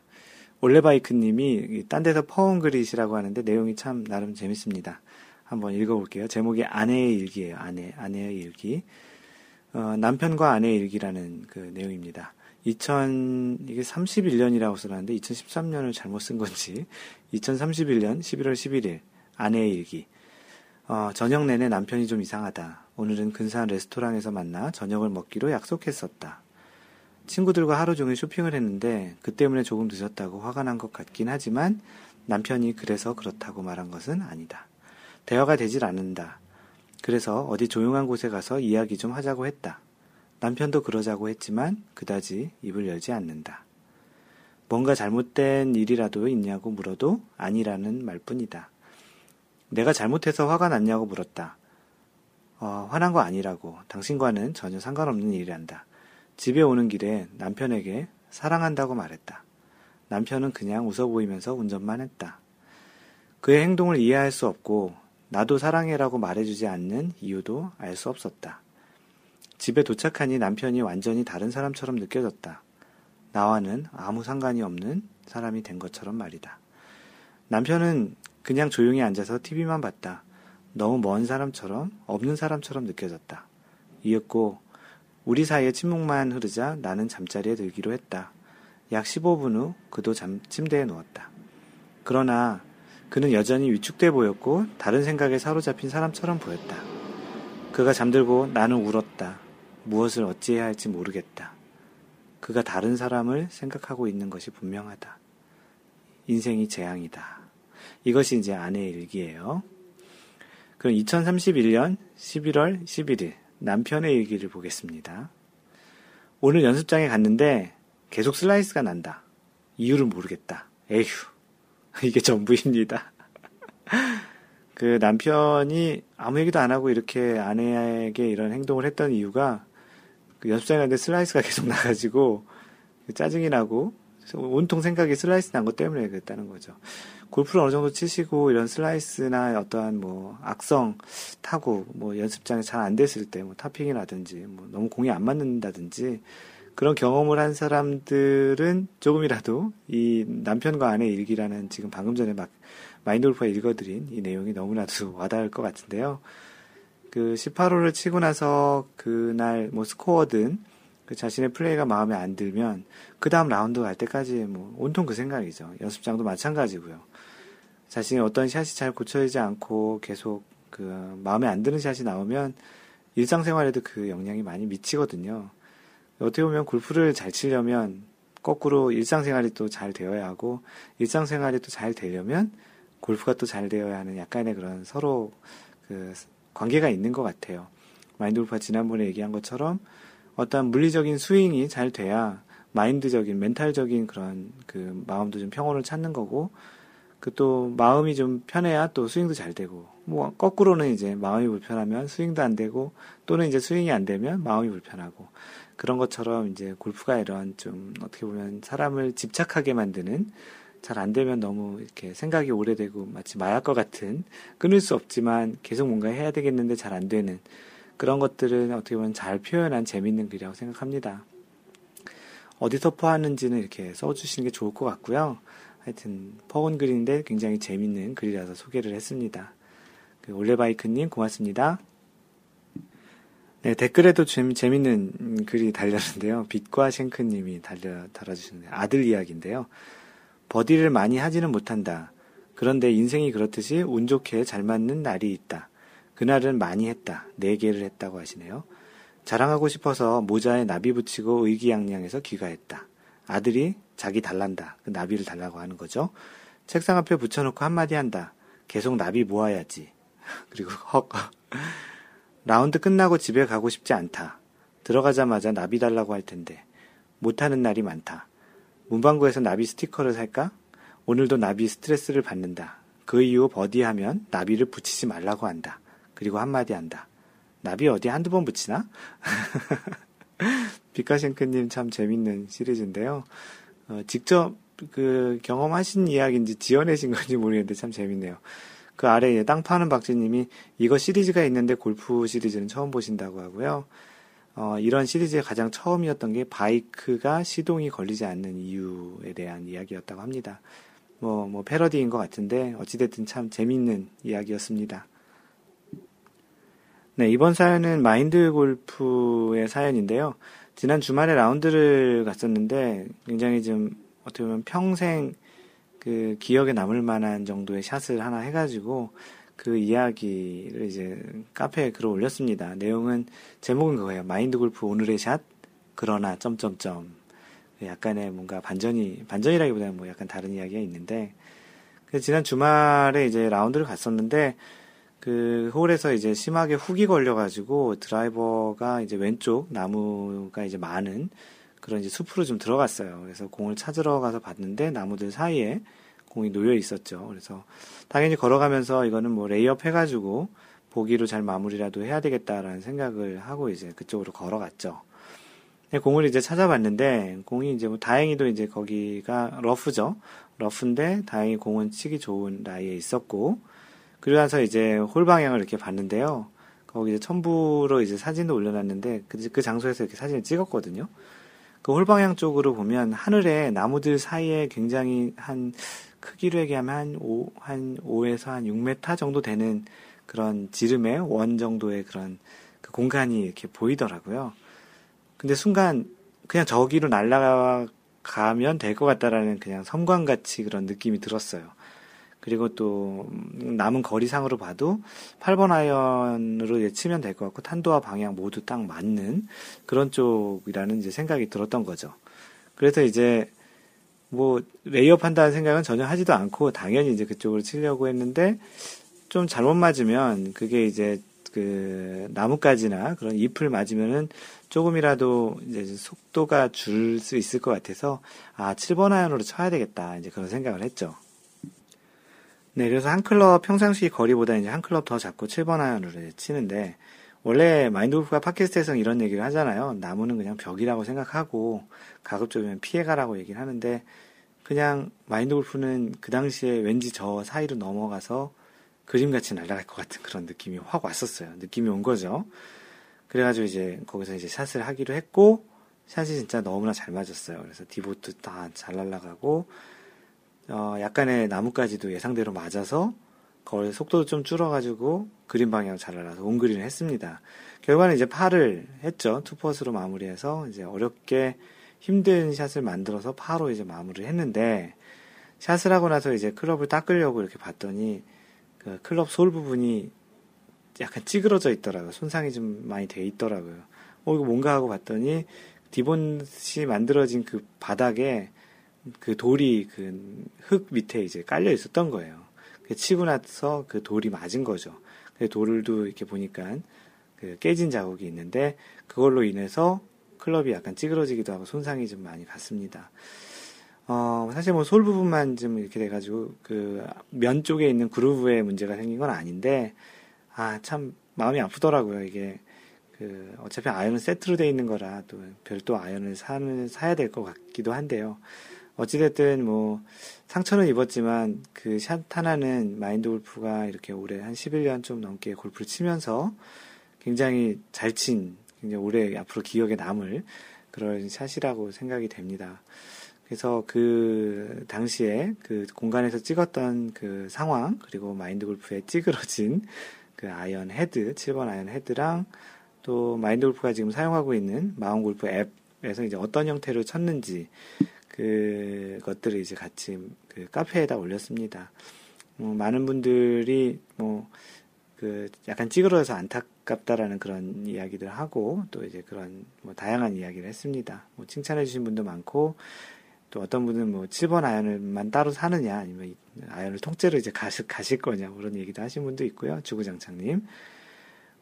올레바이크님이 딴 데서 퍼온 글이시라고 하는데 내용이 참 나름 재밌습니다. 한번 읽어볼게요. 제목이 아내의 일기예요. 아내, 아내의 일기. 어, 남편과 아내의 일기라는 그 내용입니다. 2000, 이게 31년이라고 써놨는데 2013년을 잘못 쓴 건지 2031년 11월 11일 아내의 일기. 어, 저녁 내내 남편이 좀 이상하다. 오늘은 근사한 레스토랑에서 만나 저녁을 먹기로 약속했었다. 친구들과 하루 종일 쇼핑을 했는데 그 때문에 조금 늦었다고 화가 난 것 같긴 하지만 남편이 그래서 그렇다고 말한 것은 아니다. 대화가 되질 않는다. 그래서 어디 조용한 곳에 가서 이야기 좀 하자고 했다. 남편도 그러자고 했지만 그다지 입을 열지 않는다. 뭔가 잘못된 일이라도 있냐고 물어도 아니라는 말뿐이다. 내가 잘못해서 화가 났냐고 물었다. 어, 화난 거 아니라고. 당신과는 전혀 상관없는 일이란다. 집에 오는 길에 남편에게 사랑한다고 말했다. 남편은 그냥 웃어 보이면서 운전만 했다. 그의 행동을 이해할 수 없고 나도 사랑해라고 말해주지 않는 이유도 알 수 없었다. 집에 도착하니 남편이 완전히 다른 사람처럼 느껴졌다. 나와는 아무 상관이 없는 사람이 된 것처럼 말이다. 남편은 그냥 조용히 앉아서 TV만 봤다. 너무 먼 사람처럼 없는 사람처럼 느껴졌다. 이윽고 우리 사이에 침묵만 흐르자 나는 잠자리에 들기로 했다. 약 15분 후 그도 잠, 침대에 누웠다. 그러나 그는 여전히 위축돼 보였고 다른 생각에 사로잡힌 사람처럼 보였다. 그가 잠들고 나는 울었다. 무엇을 어찌해야 할지 모르겠다. 그가 다른 사람을 생각하고 있는 것이 분명하다. 인생이 재앙이다. 이것이 이제 아내의 일기예요. 그럼 2031년 11월 11일 남편의 일기를 보겠습니다. 오늘 연습장에 갔는데 계속 슬라이스가 난다. 이유를 모르겠다. 에휴, [laughs] 이게 전부입니다. [laughs] 그 남편이 아무 얘기도 안 하고 이렇게 아내에게 이런 행동을 했던 이유가 그 연습장에 갔는데 슬라이스가 계속 [laughs] 나가지고 짜증이 나고 온통 생각이 슬라이스 난 것 때문에 그랬다는 거죠. 골프를 어느 정도 치시고 이런 슬라이스나 어떠한 뭐 악성 타고 뭐 연습장에 잘 안 됐을 때 뭐 타핑이라든지 뭐 너무 공이 안 맞는다든지 그런 경험을 한 사람들은 조금이라도 이 남편과 아내의 일기라는 지금 방금 전에 막 마인돌프가 읽어드린 이 내용이 너무나도 [laughs] 와닿을 것 같은데요. 그 18호를 치고 나서 그날 뭐 스코어든 그 자신의 플레이가 마음에 안 들면 그 다음 라운드 갈 때까지 뭐 온통 그 생각이죠. 연습장도 마찬가지고요. 자신이 어떤 샷이 잘 고쳐지지 않고 계속 그 마음에 안 드는 샷이 나오면 일상생활에도 그 영향이 많이 미치거든요. 어떻게 보면 골프를 잘 치려면 거꾸로 일상생활이 또 잘 되어야 하고 일상생활이 또 잘 되려면 골프가 또 잘 되어야 하는 약간의 그런 서로 그 관계가 있는 것 같아요. 마인드 골프가 지난번에 얘기한 것처럼 어떤 물리적인 스윙이 잘 돼야 마인드적인 멘탈적인 그런 그 마음도 좀 평온을 찾는 거고 그 또 마음이 좀 편해야 또 스윙도 잘 되고 뭐 거꾸로는 이제 마음이 불편하면 스윙도 안 되고 또는 이제 스윙이 안 되면 마음이 불편하고 그런 것처럼 이제 골프가 이런 좀 어떻게 보면 사람을 집착하게 만드는 잘 안 되면 너무 이렇게 생각이 오래되고 마치 마약과 같은 끊을 수 없지만 계속 뭔가 해야 되겠는데 잘 안 되는 그런 것들은 어떻게 보면 잘 표현한 재밌는 글이라고 생각합니다. 어디서 포하는지는 이렇게 써주시는 게 좋을 것 같고요. 하여튼 퍼온 글인데 굉장히 재밌는 글이라서 소개를 했습니다. 그 올레바이크님 고맙습니다. 네, 댓글에도 좀 재밌는 글이 달렸는데요. 빛과 쉔크님이 달려, 달아주시는데 아들 이야기인데요. 버디를 많이 하지는 못한다. 그런데 인생이 그렇듯이 운 좋게 잘 맞는 날이 있다. 그날은 많이 했다. 네 개를 했다고 하시네요. 자랑하고 싶어서 모자에 나비 붙이고 의기양양해서 귀가했다. 아들이 자기 달란다. 그 나비를 달라고 하는 거죠. 책상 앞에 붙여놓고 한마디 한다. 계속 나비 모아야지. [laughs] 그리고 헉. 라운드 끝나고 집에 가고 싶지 않다. 들어가자마자 나비 달라고 할 텐데. 못하는 날이 많다. 문방구에서 나비 스티커를 살까? 오늘도 나비 스트레스를 받는다. 그 이후 버디하면 나비를 붙이지 말라고 한다. 그리고 한마디 한다. 나비 어디 한두 번 붙이나? [laughs] 비카싱크님 참 재밌는 시리즈인데요. 어, 직접 그 경험하신 이야기인지 지어내신 건지 모르겠는데 참 재밌네요. 그 아래에 땅 파는 박쥐님이 이거 시리즈가 있는데 골프 시리즈는 처음 보신다고 하고요. 어, 이런 시리즈의 가장 처음이었던 게 바이크가 시동이 걸리지 않는 이유에 대한 이야기였다고 합니다. 뭐, 뭐, 패러디인 것 같은데, 어찌됐든 참 재밌는 이야기였습니다. 네, 이번 사연은 마인드 골프의 사연인데요. 지난 주말에 라운드를 갔었는데, 굉장히 좀, 어떻게 보면 평생 그 기억에 남을 만한 정도의 샷을 하나 해가지고 그 이야기를 이제 카페에 글을 올렸습니다. 내용은 제목은 그거예요. 마인드 골프 오늘의 샷 그러나 점점점 약간의 뭔가 반전이, 반전이라기보다는 뭐 약간 다른 이야기가 있는데, 지난 주말에 이제 라운드를 갔었는데, 그 홀에서 이제 심하게 훅이 걸려가지고 드라이버가 이제 왼쪽 나무가 이제 많은 그런 이제 숲으로 좀 들어갔어요. 그래서 공을 찾으러 가서 봤는데 나무들 사이에 공이 놓여 있었죠. 그래서 당연히 걸어가면서 이거는 뭐 레이업 해가지고 보기로 잘 마무리라도 해야 되겠다라는 생각을 하고 이제 그쪽으로 걸어갔죠. 공을 이제 찾아봤는데 공이 이제 뭐 다행히도 이제 거기가 러프죠. 러프인데 다행히 공은 치기 좋은 라이에 있었고 나서 이제 홀 방향을 이렇게 봤는데요. 거기 이제 첨부로 이제 사진도 올려놨는데 그, 그 장소에서 이렇게 사진을 찍었거든요. 그 홀 방향 쪽으로 보면 하늘에 나무들 사이에 굉장히 한 크기로 얘기하면 한 5, 한 5에서 한 6m 정도 되는 그런 지름의 원 정도의 그런 그 공간이 이렇게 보이더라고요. 근데 순간 그냥 저기로 날아가면 될 것 같다라는 그냥 섬광같이 그런 느낌이 들었어요. 그리고 또 남은 거리상으로 봐도 8번 아이언으로 치면 될 것 같고 탄도와 방향 모두 딱 맞는 그런 쪽이라는 이제 생각이 들었던 거죠. 그래서 이제 뭐 레이업 한다는 생각은 전혀 하지도 않고 당연히 이제 그쪽으로 치려고 했는데 좀 잘못 맞으면 그게 이제 그 나뭇가지나 그런 잎을 맞으면은 조금이라도 이제 속도가 줄 수 있을 것 같아서 아 7번 아이언으로 쳐야 되겠다 이제 그런 생각을 했죠. 네, 그래서 한 클럽 평상시 거리보다 이제 한 클럽 더 잡고 7번 아이언으로 치는데 원래 마인드 골프가 팟캐스트에서 이런 얘기를 하잖아요. 나무는 그냥 벽이라고 생각하고 가급적이면 피해가라고 얘기를 하는데 그냥 마인드 골프는 그 당시에 왠지 저 사이로 넘어가서 그림같이 날아갈 것 같은 그런 느낌이 확 왔었어요. 느낌이 온 거죠. 그래가지고 이제 거기서 이제 샷을 하기로 했고, 샷이 진짜 너무나 잘 맞았어요. 그래서 divot 다 잘 날아가고, 어, 약간의 나뭇가지도 예상대로 맞아서, 거의 속도도 좀 줄어가지고, 그림 방향 잘 날아서 on green을 했습니다. 결과는 이제 파를 했죠. 투퍼트로 마무리해서, 이제 어렵게 힘든 샷을 만들어서 파로 이제 마무리를 했는데, 샷을 하고 나서 이제 클럽을 닦으려고 이렇게 봤더니, 그 클럽 솔 부분이 약간 찌그러져 있더라고요. 손상이 좀 많이 돼 있더라고요. 어, 이거 뭔가 하고 봤더니 디본시 만들어진 그 바닥에 그 돌이 그 흙 밑에 이제 깔려 있었던 거예요. 그 치고 나서 그 돌이 맞은 거죠. 그 돌도 이렇게 보니까 그 깨진 자국이 있는데 그걸로 인해서 클럽이 약간 찌그러지기도 하고 손상이 좀 많이 갔습니다. 어, 사실 뭐 솔 부분만 좀 이렇게 돼가지고 그 면 쪽에 있는 그루브에 문제가 생긴 건 아닌데 아 참 마음이 아프더라고요 이게 그 어차피 아이언은 세트로 돼 있는 거라 또 별도 아이언을 사는 사야 될 것 같기도 한데요. 어찌됐든 뭐 상처는 입었지만 그샷 하나는 마인드 골프가 이렇게 올해 한 11년 좀 넘게 골프를 치면서 굉장히 잘 친, 굉장히 오래 앞으로 기억에 남을 그런 샷이라고 생각이 됩니다. 그래서 그 당시에 그 공간에서 찍었던 그 상황, 그리고 마인드 골프에 찌그러진 그 아이언 헤드, 7번 아이언 헤드랑 또 마인드 골프가 지금 사용하고 있는 마인드 골프 앱에서 이제 어떤 형태로 쳤는지 그 것들을 이제 같이 그 카페에다 올렸습니다. 뭐 많은 분들이 뭐 그 약간 찌그러져서 안타깝다라는 그런 이야기들 하고 또 이제 그런 뭐 다양한 이야기를 했습니다. 뭐 칭찬해 주신 분도 많고 또 어떤 분은 뭐 7번 아이언을만 따로 사느냐 아니면 아이언을 통째로 이제 가실, 가실 거냐 뭐 그런 얘기도 하신 분도 있고요. 주구장창님.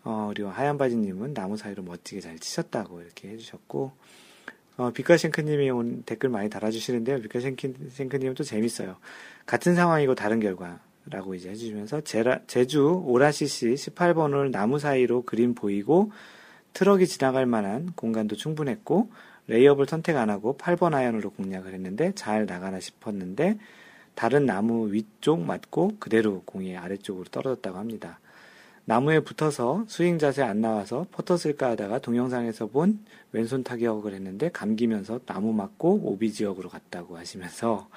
어, 그리고 하얀 바지님은 나무 사이로 멋지게 잘 치셨다고 이렇게 해주셨고, 어, 비카싱크님이 온 댓글 많이 달아주시는데요. 비카싱크님은 또 재밌어요. 같은 상황이고 다른 결과라고 이제 해주시면서, 제라, 제주 오라CC 18번을 나무 사이로 그림 보이고, 트럭이 지나갈 만한 공간도 충분했고, 레이업을 선택 안 하고 8번 아이언으로 공략을 했는데 잘 나가나 싶었는데 다른 나무 위쪽 맞고 그대로 공이 아래쪽으로 떨어졌다고 합니다. 나무에 붙어서 스윙 자세 안 나와서 퍼터 쓸까 하다가 동영상에서 본 왼손 타격을 했는데 감기면서 나무 맞고 오비 지역으로 갔다고 하시면서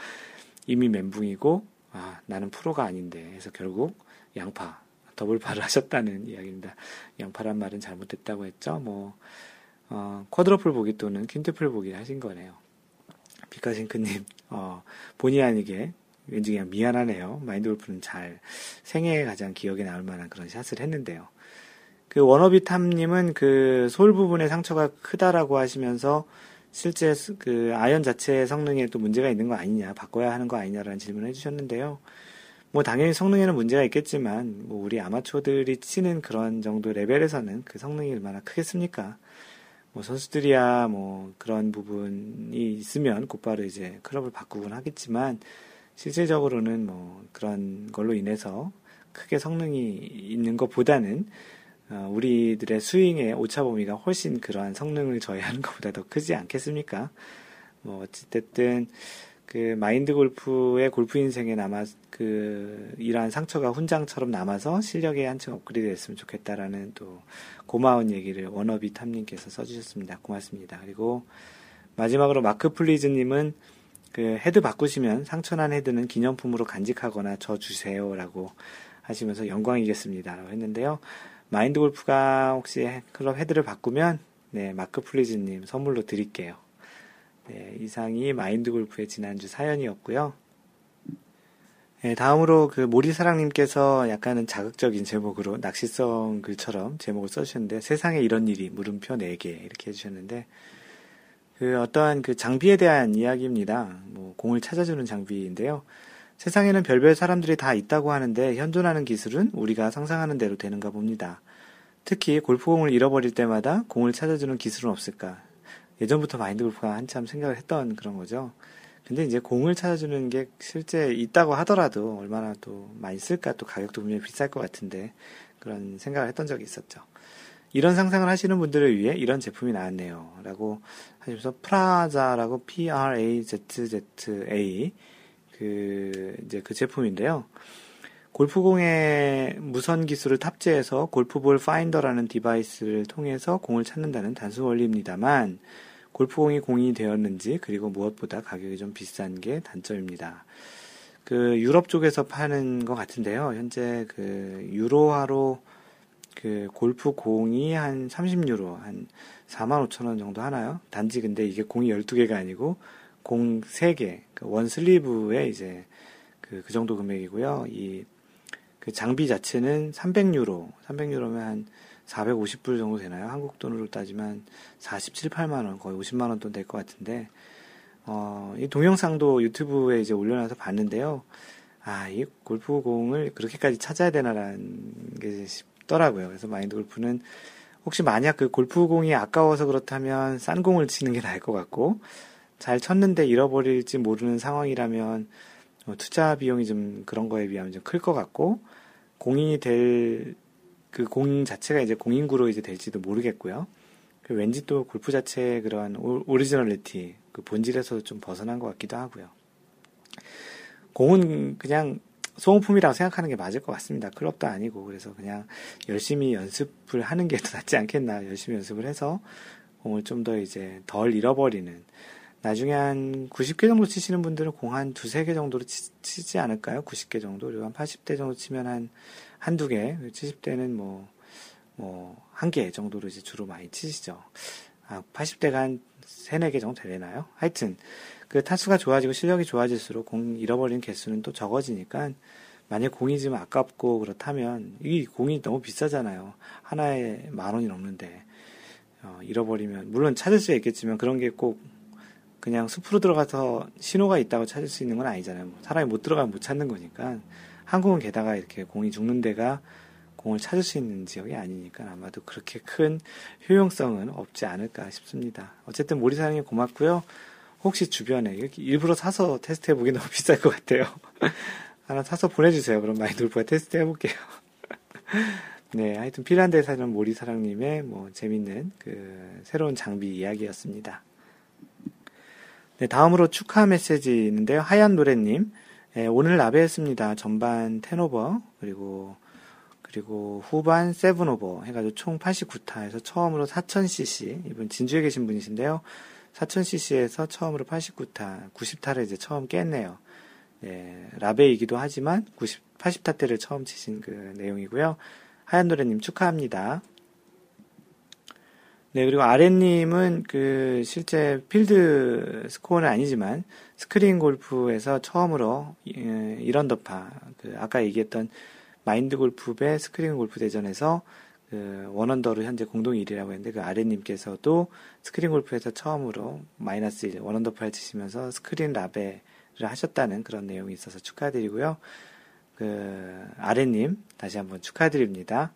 이미 멘붕이고 아 나는 프로가 아닌데 해서 결국 양파 더블파를 [laughs] 하셨다는 이야기입니다. 양파란 말은 잘못됐다고 했죠. 뭐 어, 쿼드러플 보기 또는 퀸트플 보기 하신 거네요. 비카싱크님, 어, 본의 아니게 왠지 그냥 미안하네요. 마인드 골프는 잘 생애에 가장 기억에 남을 만한 그런 샷을 했는데요. 그 워너비 탐님은 그 솔 부분의 상처가 크다라고 하시면서 실제 그 아연 자체의 성능에 또 문제가 있는 거 아니냐, 바꿔야 하는 거 아니냐라는 질문을 해주셨는데요. 뭐 당연히 성능에는 문제가 있겠지만 뭐 우리 아마추어들이 치는 그런 정도 레벨에서는 그 성능이 얼마나 크겠습니까? 뭐 선수들이야 뭐 그런 부분이 있으면 곧바로 이제 클럽을 바꾸곤 하겠지만 실질적으로는 뭐 그런 걸로 인해서 크게 성능이 있는 것보다는 어, 우리들의 스윙의 오차 범위가 훨씬 그러한 성능을 저해하는 [laughs] 것보다 더 크지 않겠습니까? 뭐 어찌됐든 그 마인드 골프의 골프 인생에 남아 그 이러한 상처가 훈장처럼 남아서 실력에 한층 업그레이드 됐으면 좋겠다라는 또 고마운 얘기를 워너비 탐님께서 써주셨습니다. 고맙습니다. 그리고 마지막으로 마크 플리즈님은 그 헤드 바꾸시면 상처난 헤드는 기념품으로 간직하거나 저 주세요라고 하시면서 영광이겠습니다라고 했는데요. 마인드 골프가 혹시 클럽 헤드를 바꾸면 네 마크 플리즈님 선물로 드릴게요. 네, 이상이 마인드 골프의 지난주 사연이었고요. 네, 다음으로 그 모리사랑님께서 약간은 자극적인 제목으로 낚시성 글처럼 제목을 써주셨는데 세상에 이런 일이 물음표 4개 이렇게 해주셨는데 그 어떠한 그 장비에 대한 이야기입니다. 뭐 공을 찾아주는 장비인데요. 세상에는 별별 사람들이 다 있다고 하는데 현존하는 기술은 우리가 상상하는 대로 되는가 봅니다. 특히 골프공을 잃어버릴 때마다 공을 찾아주는 기술은 없을까? 예전부터 마인드 골프가 한참 생각을 했던 그런 거죠. 근데 이제 공을 찾아주는 게 실제 있다고 하더라도 얼마나 또 많이 쓸까 또 가격도 분명히 비쌀 것 같은데 그런 생각을 했던 적이 있었죠. 이런 상상을 하시는 분들을 위해 이런 제품이 나왔네요. 라고 하시면서 프라자라고 P-R-A-Z-Z-A 그 이제 그 제품인데요. 골프공에 무선 기술을 탑재해서 golf ball finder라는 device를 통해서 공을 찾는다는 단순 원리입니다만 골프공이 공인이 되었는지 그리고 무엇보다 가격이 좀 비싼 게 단점입니다. 그 유럽 쪽에서 파는 것 같은데요. 현재 그 유로화로 그 골프 공이 한 30유로 한 4만 5천 원 정도 하나요? 단지 근데 이게 공이 12개가 아니고 공 3개, 그 원 슬리브에 이제 그, 그 정도 금액이고요. 이 그 장비 자체는 300유로, 300유로면 한 450불 정도 되나요? 한국 돈으로 따지면 47, 8만 원, 거의 50만 원 돈 될 것 같은데, 어, 이 동영상도 유튜브에 이제 올려놔서 봤는데요. 아, 이 골프공을 그렇게까지 찾아야 되나라는 게 싶더라고요. 그래서 마인드 골프는 혹시 만약 그 골프공이 아까워서 그렇다면 싼 공을 치는 게 나을 것 같고, 잘 쳤는데 잃어버릴지 모르는 상황이라면 어, 투자 비용이 좀 그런 거에 비하면 좀 클 것 같고, 공인이 될 그 공 자체가 이제 공인구로 이제 될지도 모르겠고요. 그 왠지 또 골프 자체의 그런 originality, 그 본질에서 좀 벗어난 것 같기도 하고요. 공은 그냥 소모품이라고 생각하는 게 맞을 것 같습니다. 클럽도 아니고 그래서 그냥 열심히 연습을 하는 게 더 낫지 않겠나. 열심히 연습을 해서 공을 좀 더 이제 덜 잃어버리는. 나중에 한 90개 정도 치시는 분들은 공 한 두세 개 정도로 치, 지 않을까요? 90개 정도. 그리고 한 80대 정도 치면 한 한두 개, 70대는 뭐, 뭐, 한 개 정도로 이제 주로 많이 치시죠. 아, 80대가 한 3, 4개 정도 되나요? 하여튼, 그 타수가 좋아지고 실력이 좋아질수록 공 잃어버리는 개수는 또 적어지니까, 만약 공이 좀 아깝고 그렇다면, 이 공이 너무 비싸잖아요. 하나에 만 원이 넘는데, 어, 잃어버리면, 물론 찾을 수 있겠지만 그런 게 꼭 그냥 숲으로 들어가서 신호가 있다고 찾을 수 있는 건 아니잖아요. 뭐 사람이 못 들어가면 못 찾는 거니까. 한국은 게다가 이렇게 공이 죽는 데가 공을 찾을 수 있는 지역이 아니니까 아마도 그렇게 큰 효용성은 없지 않을까 싶습니다. 어쨌든 모리사랑님 고맙고요. 혹시 주변에 일부러 사서 테스트 해보기 너무 [laughs] 비쌀 것 같아요. [laughs] 하나 사서 보내주세요. 그럼 많이 돌프가 테스트 해볼게요. [laughs] 네, 하여튼 데 사는 모리사랑님의 뭐 재밌는 그 새로운 장비 이야기였습니다. 네, 다음으로 축하 메시지 있는데요. 하얀 노래님. 예, 오늘 라베했습니다. 전반 텐오버 그리고 그리고 후반 세븐오버 해가지고 총 89타에서 처음으로 4000cc 이분 진주에 계신 분이신데요. 4000cc에서 처음으로 89타, 90타를 이제 처음 깼네요. 예, 라베이기도 하지만 90, 80타 때를 처음 치신 그 내용이고요. 하얀 노래님 축하합니다. 네, 그리고 아랫님은 그 실제 필드 스코어는 아니지만 스크린 골프에서 처음으로 일언더파, 그 아까 얘기했던 마인드 골프배 스크린 골프 대전에서 그 one under로 현재 공동 1위라고 했는데 그 아랫님께서도 스크린 골프에서 처음으로 마이너스 1 원언더 8 치시면서 스크린 라베를 하셨다는 그런 내용이 있어서 축하드리고요. 그 아랫님 다시 한번 축하드립니다.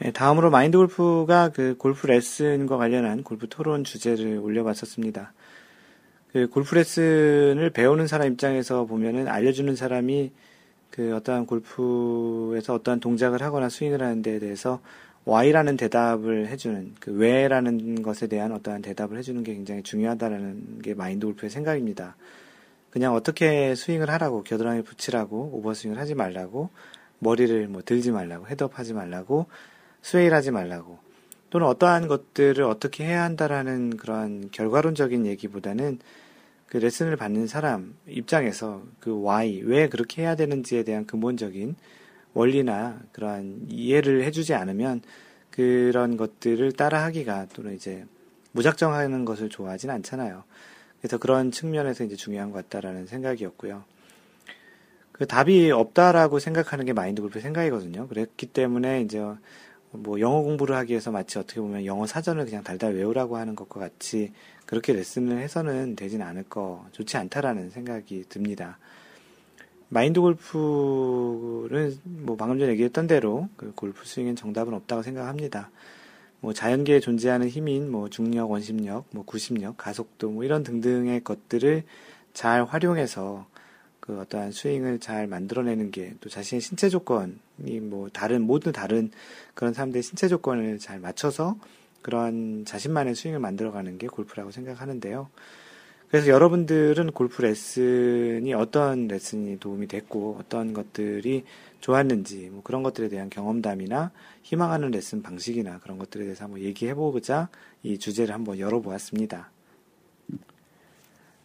네, 다음으로 마인드 골프가 그 골프 레슨과 관련한 골프 토론 주제를 올려봤었습니다. 그 골프 레슨을 배우는 사람 입장에서 보면은 알려주는 사람이 그 어떠한 골프에서 어떠한 동작을 하거나 스윙을 하는 데 대해서 Y라는 대답을 해주는 그 왜라는 것에 대한 어떠한 대답을 해주는 게 굉장히 중요하다라는 게 마인드 골프의 생각입니다. 그냥 어떻게 스윙을 하라고 겨드랑이 붙이라고 오버스윙을 하지 말라고 머리를 뭐 들지 말라고 헤드업 하지 말라고 sway를 하지 말라고 또는 어떠한 것들을 어떻게 해야 한다라는 그러한 결과론적인 얘기보다는 그 레슨을 받는 사람 입장에서 그 why, 왜 그렇게 해야 되는지에 대한 근본적인 원리나 그러한 이해를 해주지 않으면 그런 것들을 따라하기가 또는 이제 무작정 하는 것을 좋아하진 않잖아요. 그래서 그런 측면에서 이제 중요한 것 같다라는 생각이었고요. 그 답이 없다라고 생각하는 게 마인드 골프의 생각이거든요. 그랬기 때문에 이제 뭐 영어 공부를 하기 위해서 마치 어떻게 보면 영어 사전을 그냥 달달 외우라고 하는 것과 같이 그렇게 레슨을 해서는 되진 않을 거 좋지 않다라는 생각이 듭니다. 마인드 골프는 뭐 방금 전에 얘기했던 대로 그 골프 스윙엔 정답은 없다고 생각합니다. 뭐 자연계에 존재하는 힘인 뭐 중력, 원심력, 뭐 구심력, 가속도 뭐 이런 등등의 것들을 잘 활용해서 그 어떠한 스윙을 잘 만들어내는 게 또 자신의 신체 조건이 뭐 다른 모든 다른 그런 사람들의 신체 조건을 잘 맞춰서 그런 자신만의 스윙을 만들어가는 게 골프라고 생각하는데요. 그래서 여러분들은 골프 레슨이 어떤 레슨이 도움이 됐고 어떤 것들이 좋았는지 뭐 그런 것들에 대한 경험담이나 희망하는 레슨 방식이나 그런 것들에 대해서 한번 얘기해보고자 이 주제를 한번 열어보았습니다.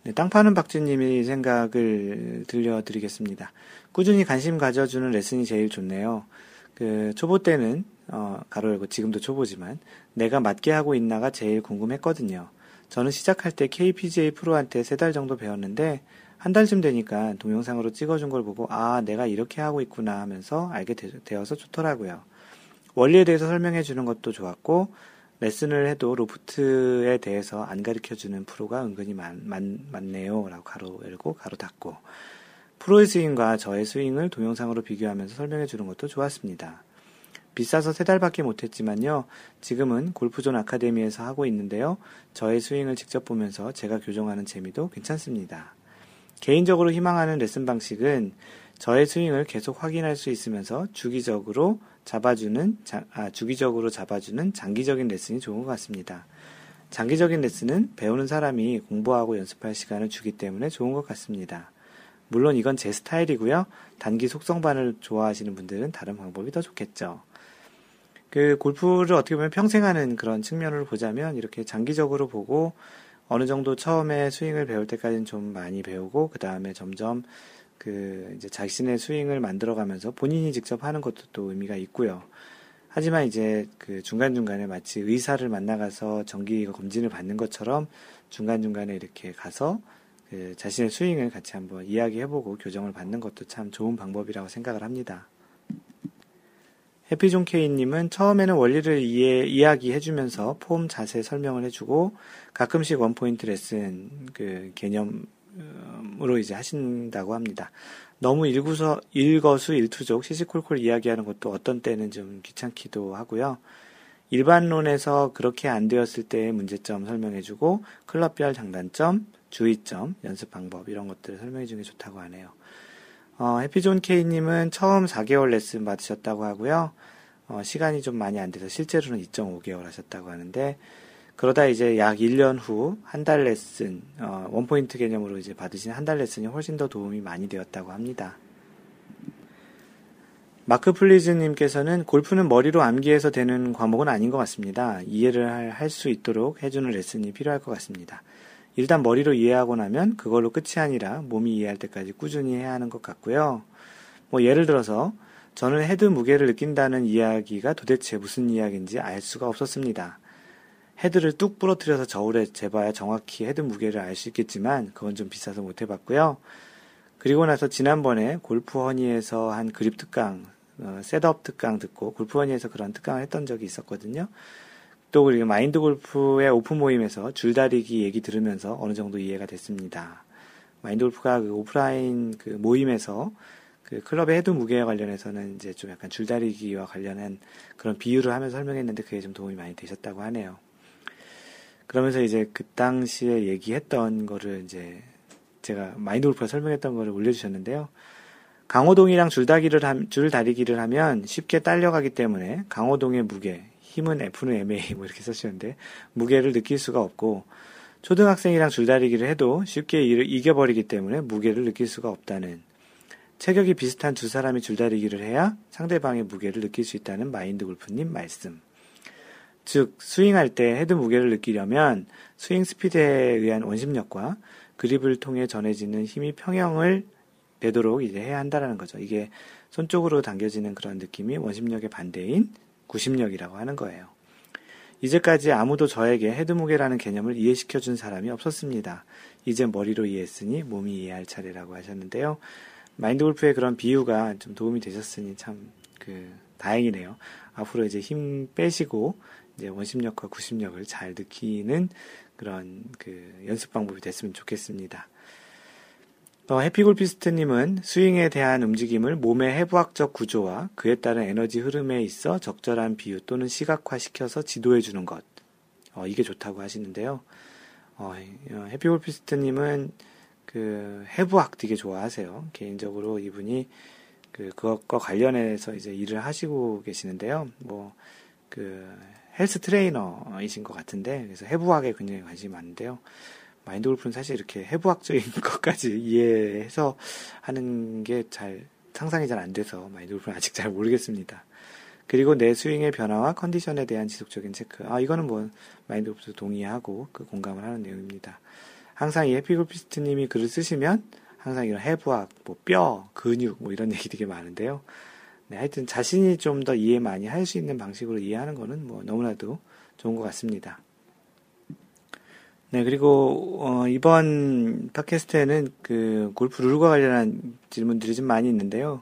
네, 땅 파는 박쥐님이 생각을 들려드리겠습니다. 꾸준히 관심 가져주는 레슨이 제일 좋네요. 그 초보 때는 어, 가로 열고 지금도 초보지만 내가 맞게 하고 있나가 제일 궁금했거든요. 저는 시작할 때 KPGA 프로한테 세 달 정도 배웠는데 한 달쯤 되니까 동영상으로 찍어준 걸 보고 아 내가 이렇게 하고 있구나 하면서 알게 되, 어서 좋더라고요. 원리에 대해서 설명해 주는 것도 좋았고 레슨을 해도 로프트에 대해서 안 가르쳐 주는 프로가 은근히 많, 많, 많네요. 라고 가로 열고 가로 닫고. 프로의 스윙과 저의 스윙을 동영상으로 비교하면서 설명해 주는 것도 좋았습니다. 비싸서 세 달밖에 못했지만요. 지금은 골프존 아카데미에서 하고 있는데요. 저의 스윙을 직접 보면서 제가 교정하는 재미도 괜찮습니다. 개인적으로 희망하는 레슨 방식은 저의 스윙을 계속 확인할 수 있으면서 주기적으로 잡아주는, 아, 주기적으로 잡아주는 장기적인 레슨이 좋은 것 같습니다. 장기적인 레슨은 배우는 사람이 공부하고 연습할 시간을 주기 때문에 좋은 것 같습니다. 물론 이건 제 스타일이고요. 단기 속성반을 좋아하시는 분들은 다른 방법이 더 좋겠죠. 그 골프를 어떻게 보면 평생 하는 그런 측면을 보자면 이렇게 장기적으로 보고 어느 정도 처음에 스윙을 배울 때까지는 좀 많이 배우고 그 다음에 점점 그 이제 자신의 스윙을 만들어가면서 본인이 직접 하는 것도 또 의미가 있고요. 하지만 이제 그 중간중간에 마치 의사를 만나가서 정기 검진을 받는 것처럼 중간중간에 이렇게 가서 그 자신의 스윙을 같이 한번 이야기해보고 교정을 받는 것도 참 좋은 방법이라고 생각을 합니다. 해피존 케이님은 처음에는 원리를 이해, 이야기해주면서 폼 자세 설명을 해주고 가끔씩 원포인트 레슨 그 개념 으로 이제 하신다고 합니다. 너무 일구서, 일거수 일투족 시시콜콜 이야기하는 것도 어떤 때는 좀 귀찮기도 하고요. 일반론에서 그렇게 안 되었을 때의 문제점 설명해주고 클럽별 장단점, 주의점, 연습 방법 이런 것들을 설명해 주는 게 좋다고 하네요. 어, 해피존 K님은 처음 4개월 레슨 받으셨다고 하고요. 어, 시간이 좀 많이 안 돼서 실제로는 2.5개월 하셨다고 하는데 그러다 이제 약 1년 후 한 달 레슨, 어, 원포인트 개념으로 이제 받으신 한 달 레슨이 훨씬 더 도움이 많이 되었다고 합니다. 마크 플리즈님께서는 골프는 머리로 암기해서 되는 과목은 아닌 것 같습니다. 이해를 할 수 있도록 해주는 레슨이 필요할 것 같습니다. 일단 머리로 이해하고 나면 그걸로 끝이 아니라 몸이 이해할 때까지 꾸준히 해야 하는 것 같고요. 뭐 예를 들어서 저는 헤드 무게를 느낀다는 이야기가 도대체 무슨 이야기인지 알 수가 없었습니다. 헤드를 뚝 부러뜨려서 저울에 재봐야 정확히 헤드 무게를 알 수 있겠지만 그건 좀 비싸서 못 해봤고요. 그리고 나서 지난번에 골프 허니에서 한 그립 특강 어, setup 특강 듣고 골프원에서 그런 특강을 했던 적이 있었거든요. 또 그리고 마인드 골프의 오픈 모임에서 줄다리기 얘기 들으면서 어느 정도 이해가 됐습니다. 마인드 골프가 그 오프라인 그 모임에서 그 클럽의 헤드 무게와 관련해서는 이제 좀 약간 줄다리기와 관련한 그런 비유를 하면서 설명했는데 그게 좀 도움이 많이 되셨다고 하네요. 그러면서 이제 그 당시에 얘기했던 거를 이제 제가 마인드 골프가 설명했던 거를 올려주셨는데요. 강호동이랑 줄다기를 함, 줄다리기를 하면 쉽게 딸려가기 때문에 강호동의 무게, 힘은 F는 MA 뭐 이렇게 쓰셨는데 무게를 느낄 수가 없고 초등학생이랑 줄다리기를 해도 쉽게 이겨버리기 때문에 무게를 느낄 수가 없다는 체격이 비슷한 두 사람이 줄다리기를 해야 상대방의 무게를 느낄 수 있다는 마인드 골프님 말씀. 즉, 스윙할 때 헤드 무게를 느끼려면 스윙 스피드에 의한 원심력과 그립을 통해 전해지는 힘이 평형을 되도록 이제 해야 한다라는 거죠. 이게 손 쪽으로 당겨지는 그런 느낌이 원심력의 반대인 구심력이라고 하는 거예요. 이제까지 아무도 저에게 헤드 무게라는 개념을 이해시켜 준 사람이 없었습니다. 이제 머리로 이해했으니 몸이 이해할 차례라고 하셨는데요. 마인드 골프의 그런 비유가 좀 도움이 되셨으니 참 그 다행이네요. 앞으로 이제 힘 빼시고 이제 원심력과 구심력을 잘 느끼는 그런 그 연습 방법이 됐으면 좋겠습니다. 어, 해피골피스트님은 스윙에 대한 움직임을 몸의 해부학적 구조와 그에 따른 에너지 흐름에 있어 적절한 비유 또는 시각화시켜서 지도해 주는 것. 어, 이게 좋다고 하시는데요. 어, 어 해피골피스트님은 그 해부학 되게 좋아하세요. 개인적으로 이분이 그 그것과 관련해서 이제 일을 하시고 계시는데요. 뭐 그 헬스 트레이너이신 것 같은데 그래서 해부학에 굉장히 관심이 많은데요. 마인드 골프는 사실 이렇게 해부학적인 [laughs] 것까지 이해해서 하는 게 잘 상상이 잘 안 돼서 마인드 골프는 아직 잘 모르겠습니다. 그리고 내 스윙의 변화와 컨디션에 대한 지속적인 체크. 아, 이거는 뭐 마인드 골프도 동의하고 그 공감을 하는 내용입니다. 항상 이 해피골피스트님이 글을 쓰시면 항상 이런 해부학, 뭐 뼈, 근육, 뭐 이런 얘기 되게 많은데요. 네, 하여튼 자신이 좀 더 이해 많이 할 수 있는 방식으로 이해하는 거는 뭐 너무나도 좋은 것 같습니다. 네, 그리고, 어, 이번 팟캐스트에는 그 골프 룰과 관련한 질문들이 좀 많이 있는데요.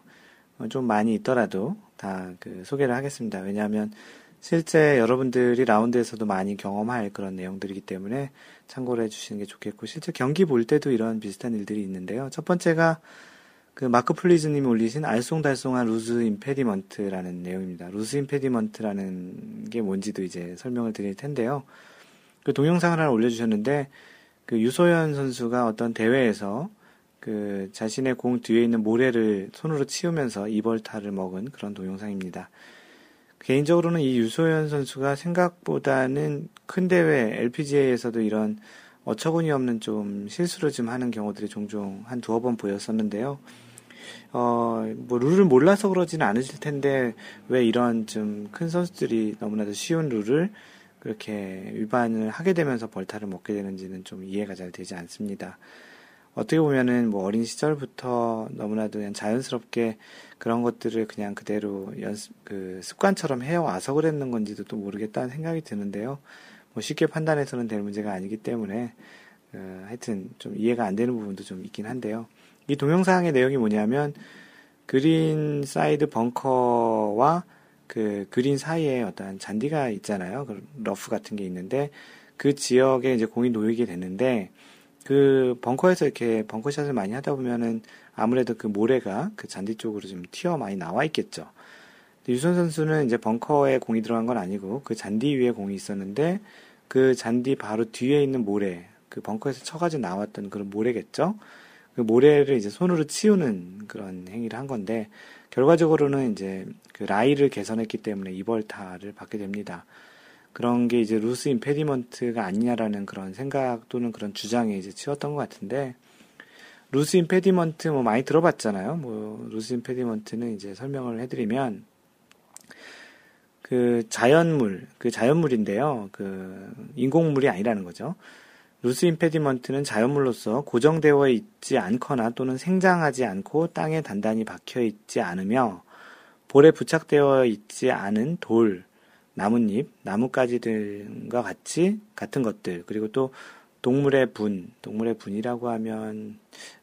어, 좀 많이 있더라도 다 그 소개를 하겠습니다. 왜냐하면 실제 여러분들이 라운드에서도 많이 경험할 그런 내용들이기 때문에 참고를 해주시는 게 좋겠고, 실제 경기 볼 때도 이런 비슷한 일들이 있는데요. 첫 번째가 그 마크 플리즈님이 올리신 알쏭달쏭한 loose impediment라는 내용입니다. loose impediment라는 게 뭔지도 이제 설명을 드릴 텐데요. 그 동영상을 하나 올려주셨는데 그 유소연 선수가 어떤 대회에서 그 자신의 공 뒤에 있는 모래를 손으로 치우면서 이벌타를 먹은 그런 동영상입니다. 개인적으로는 이 유소연 선수가 생각보다는 큰 대회 LPGA에서도 이런 어처구니 없는 좀 실수를 좀 하는 경우들이 종종 한 두어 번 보였었는데요. 어, 뭐, 룰을 몰라서 그러지는 않으실 텐데, 왜 이런 좀 큰 선수들이 너무나도 쉬운 룰을 그렇게 위반을 하게 되면서 벌타를 먹게 되는지는 좀 이해가 잘 되지 않습니다. 어떻게 보면은 뭐 어린 시절부터 너무나도 그냥 자연스럽게 그런 것들을 그냥 그대로 연습, 그 습관처럼 해와서 그랬는 건지도 또 모르겠다는 생각이 드는데요. 뭐 쉽게 판단해서는 될 문제가 아니기 때문에, 어, 하여튼 좀 이해가 안 되는 부분도 좀 있긴 한데요. 이 동영상의 내용이 뭐냐면, 그린 사이드 벙커와 그 그린 사이에 어떤 잔디가 있잖아요. 그 러프 같은 게 있는데 그 지역에 이제 공이 놓이게 됐는데 그 벙커에서 이렇게 벙커샷을 많이 하다 보면은 아무래도 그 모래가 그 잔디 쪽으로 좀 튀어 많이 나와 있겠죠. 유선 선수는 이제 벙커에 공이 들어간 건 아니고 그 잔디 위에 공이 있었는데 그 잔디 바로 뒤에 있는 모래 그 벙커에서 쳐가지고 나왔던 그런 모래겠죠. 그 모래를 이제 손으로 치우는 그런 행위를 한 건데 결과적으로는 이제 그 라이를 개선했기 때문에 이벌타를 받게 됩니다. 그런 게 이제 loose impediment가 아니냐라는 그런 생각 또는 그런 주장에 이제 치웠던 것 같은데 loose impediment 뭐 많이 들어봤잖아요. 뭐 loose impediment는 이제 설명을 해드리면 그 자연물 그 자연물인데요. 그 인공물이 아니라는 거죠. loose impediment는 자연물로서 고정되어 있지 않거나 또는 생장하지 않고 땅에 단단히 박혀 있지 않으며 볼에 부착되어 있지 않은 돌, 나뭇잎, 나뭇가지들과 같이 같은 것들 그리고 또 동물의 분, 동물의 분이라고 하면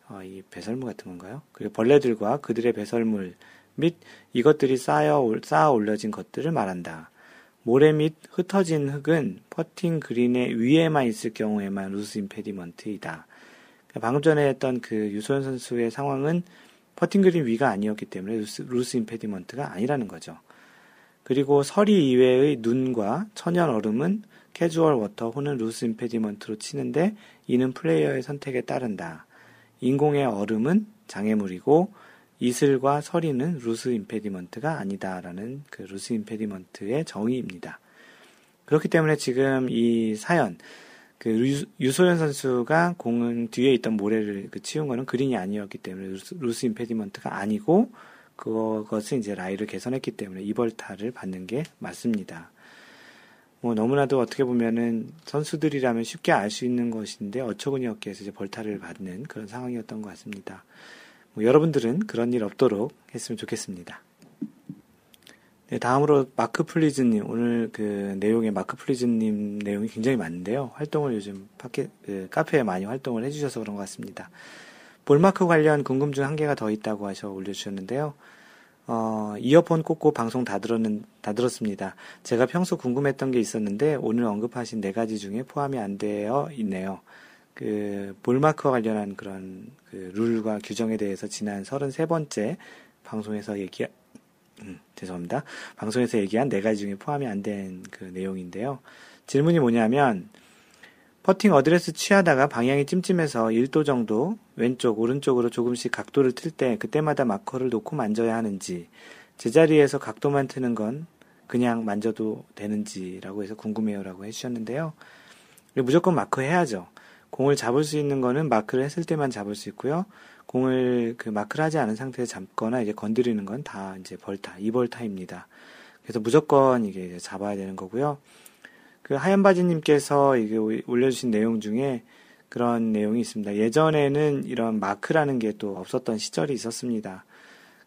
어, 이 배설물 같은 건가요? 그리고 벌레들과 그들의 배설물 및 이것들이 쌓여, 쌓아 올려진 것들을 말한다. 모래 및 흩어진 흙은 퍼팅 그린의 위에만 있을 경우에만 loose impediment이다. 그러니까 방금 전에 했던 그 유소연 선수의 상황은 퍼팅 그린 위가 아니었기 때문에 loose, loose impediment가 아니라는 거죠. 그리고 서리 이외의 눈과 천연 얼음은 casual water 혹은 loose impediment로 치는데 이는 플레이어의 선택에 따른다. 인공의 얼음은 장애물이고 이슬과 서리는 loose impediment가 아니다라는 그 loose impediment의 정의입니다. 그렇기 때문에 지금 이 사연 그 유소연 선수가 공은 뒤에 있던 모래를 그 치운 거는 그린이 아니었기 때문에 loose, loose impediment가 아니고 그것은 이제 라이를 개선했기 때문에 이벌타를 받는 게 맞습니다. 뭐 너무나도 어떻게 보면은 선수들이라면 쉽게 알 수 있는 것인데 어처구니 없게 해서 이제 벌타를 받는 그런 상황이었던 것 같습니다. 뭐 여러분들은 그런 일 없도록 했으면 좋겠습니다. 네, 다음으로 마크 플리즈님 오늘 그 내용의 마크 플리즈님 내용이 굉장히 많은데요. 활동을 요즘 파케, 그 카페에 많이 활동을 해주셔서 그런 것 같습니다. 볼마크 관련 궁금증 한 개가 더 있다고 하셔 올려주셨는데요. 어, 이어폰 꽂고 방송 다 들었는, 다 들었습니다. 제가 평소 궁금했던 게 있었는데 오늘 언급하신 네 가지 중에 포함이 안 되어 있네요. 그, 볼마크와 관련한 그런 그 룰과 규정에 대해서 지난 33번째 방송에서 얘기, 음, 죄송합니다. 방송에서 얘기한 네 가지 중에 포함이 안 된 그 내용인데요. 질문이 뭐냐면, 퍼팅 어드레스 취하다가 방향이 찜찜해서 1도 정도 왼쪽, 오른쪽으로 조금씩 각도를 틀 때 그때마다 마커를 놓고 만져야 하는지, 제자리에서 각도만 트는 건 그냥 만져도 되는지라고 해서 궁금해요라고 해주셨는데요. 무조건 마크 해야죠. 공을 잡을 수 있는 거는 마크를 했을 때만 잡을 수 있고요. 공을 그 마크를 하지 않은 상태에서 잡거나 이제 건드리는 건 다 이제 벌타, 이벌타입니다. 그래서 무조건 이게 잡아야 되는 거고요. 그 하얀 바지님께서 이게 올려주신 내용 중에 그런 내용이 있습니다. 예전에는 이런 마크라는 게 또 없었던 시절이 있었습니다.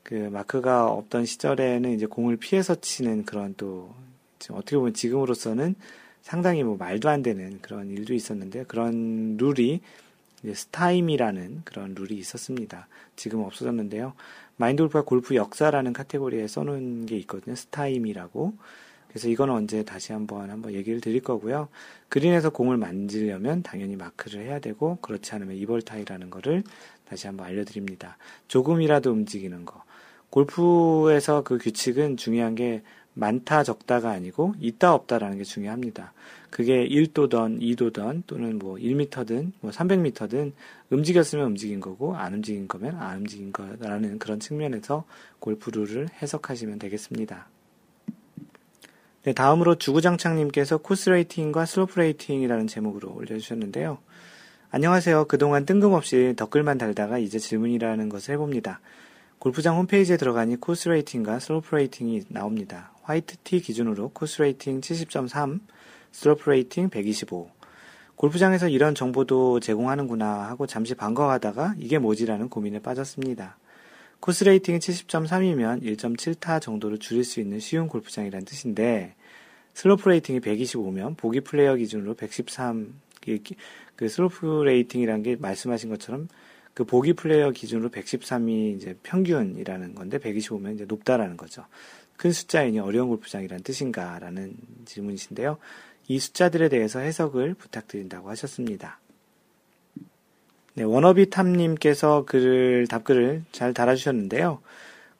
그 마크가 없던 시절에는 이제 공을 피해서 치는 그런 또 어떻게 보면 지금으로서는 상당히 뭐 말도 안 되는 그런 일도 있었는데 그런 룰이 stymie라는 그런 룰이 있었습니다. 지금 없어졌는데요. 마인드 골프가 골프 역사라는 카테고리에 써놓은 게 있거든요. stymie라고. 그래서 이건 언제 다시 한번 한번 얘기를 드릴 거고요. 그린에서 공을 만지려면 당연히 마크를 해야 되고 그렇지 않으면 이벌타이라는 거를 다시 한번 알려드립니다. 조금이라도 움직이는 거. 골프에서 그 규칙은 중요한 게 많다 적다가 아니고 있다 없다라는 게 중요합니다. 그게 1도던 2도던 또는 뭐 1m든 뭐 300m든 움직였으면 움직인 거고 안 움직인 거면 안 움직인 거라는 그런 측면에서 골프 룰을 해석하시면 되겠습니다. 네, 다음으로 주구장창님께서 코스 레이팅과 슬로프 레이팅이라는 제목으로 올려주셨는데요. 안녕하세요. 그동안 뜬금없이 댓글만 달다가 이제 질문이라는 것을 해봅니다. 골프장 홈페이지에 들어가니 코스 레이팅과 슬로프 레이팅이 나옵니다. 화이트 티 기준으로 코스 레이팅 70.3, 슬로프 레이팅 125. 골프장에서 이런 정보도 제공하는구나 하고 잠시 반가워하다가 이게 뭐지라는 고민에 빠졌습니다. 코스 레이팅이 70.3이면 1.7타 정도로 줄일 수 있는 쉬운 골프장이란 뜻인데 슬로프 레이팅이 125면 보기 플레이어 기준으로 113, 그 슬로프 레이팅이라는 게 말씀하신 것처럼 그 보기 플레이어 기준으로 113이 이제 평균이라는 건데 125면 이제 높다라는 거죠. 큰 숫자이니 어려운 골프장이란 뜻인가라는 질문이신데요. 이 숫자들에 대해서 해석을 부탁드린다고 하셨습니다. 네, 워너비 탐님께서 글을, 답글을 잘 달아주셨는데요.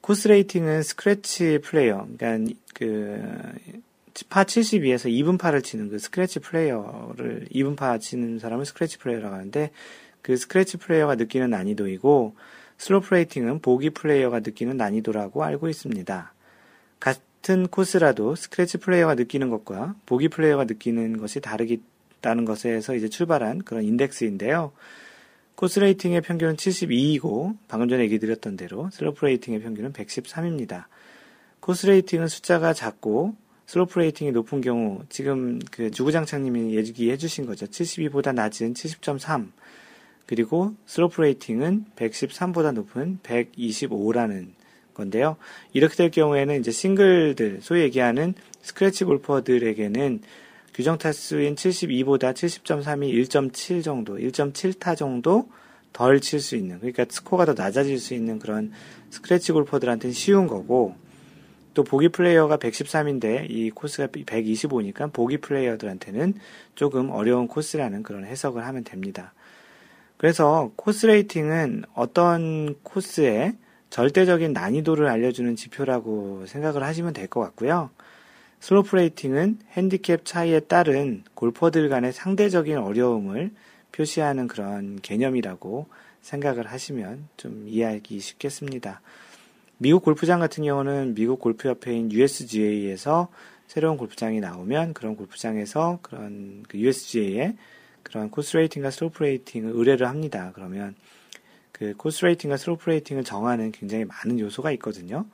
코스 레이팅은 스크래치 플레이어, 그러니까 그, 파 72에서 이븐파를 치는 그 스크래치 플레이어를 이븐파 치는 사람을 스크래치 플레이어라고 하는데 그 스크래치 플레이어가 느끼는 난이도이고 슬로프 레이팅은 보기 플레이어가 느끼는 난이도라고 알고 있습니다. 같은 코스라도 스크래치 플레이어가 느끼는 것과 보기 플레이어가 느끼는 것이 다르다는 것에서 이제 출발한 그런 인덱스인데요. 코스 레이팅의 평균은 72이고 방금 전에 얘기 드렸던 대로 슬로프 레이팅의 평균은 113입니다. 코스 레이팅은 숫자가 작고 슬로프 레이팅이 높은 경우 지금 그 주구장창님이 얘기해 주신 거죠. 72보다 낮은 70.3 그리고 슬로프 레이팅은 113보다 높은 125라는 건데요. 이렇게 될 경우에는 이제 싱글들 소위 얘기하는 스크래치 골퍼들에게는 규정 타수인 72보다 70.3이 1.7 정도, 1.7타 정도 덜 칠 수 있는, 그러니까 스코어가 더 낮아질 수 있는 그런 스크래치 골퍼들한테는 쉬운 거고, 또 보기 플레이어가 113인데 이 코스가 125니까 보기 플레이어들한테는 조금 어려운 코스라는 그런 해석을 하면 됩니다. 그래서 코스 레이팅은 어떤 코스에 절대적인 난이도를 알려주는 지표라고 생각을 하시면 될 것 같고요. 슬로프 레이팅은 핸디캡 차이에 따른 골퍼들 간의 상대적인 어려움을 표시하는 그런 개념이라고 생각을 하시면 좀 이해하기 쉽겠습니다. 미국 골프장 같은 경우는 미국 골프협회인 USGA에서 새로운 골프장이 나오면 그런 골프장에서 그런 그 USGA의 그런 코스 레이팅과 슬로프 레이팅을 의뢰를 합니다. 그러면 그 코스 레이팅과 슬로프 레이팅을 정하는 굉장히 많은 요소가 있거든요.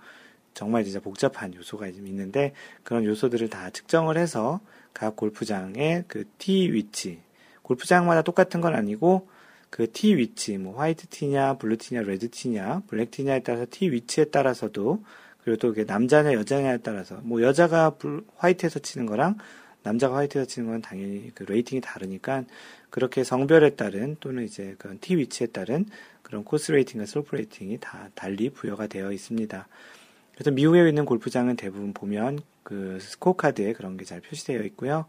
정말 진짜 복잡한 요소가 있는데 그런 요소들을 다 측정을 해서 각 골프장의 그 티 위치, 골프장마다 똑같은 건 아니고 그 티 위치, 뭐 화이트 티냐, 블루 티냐, 레드 티냐, 블랙 티냐에 따라서 티 위치에 따라서도 그리고 또 남자냐 여자냐에 따라서 뭐 여자가 블, 화이트에서 치는 거랑 남자가 화이트에서 치는 건 당연히 그 레이팅이 다르니까 그렇게 성별에 따른 또는 이제 그런 티 위치에 따른 그런 코스 레이팅과 슬로프 레이팅이 다 달리 부여가 되어 있습니다. 그래서 미국에 있는 골프장은 대부분 보면 그 스코어 카드에 그런 게 잘 표시되어 있고요.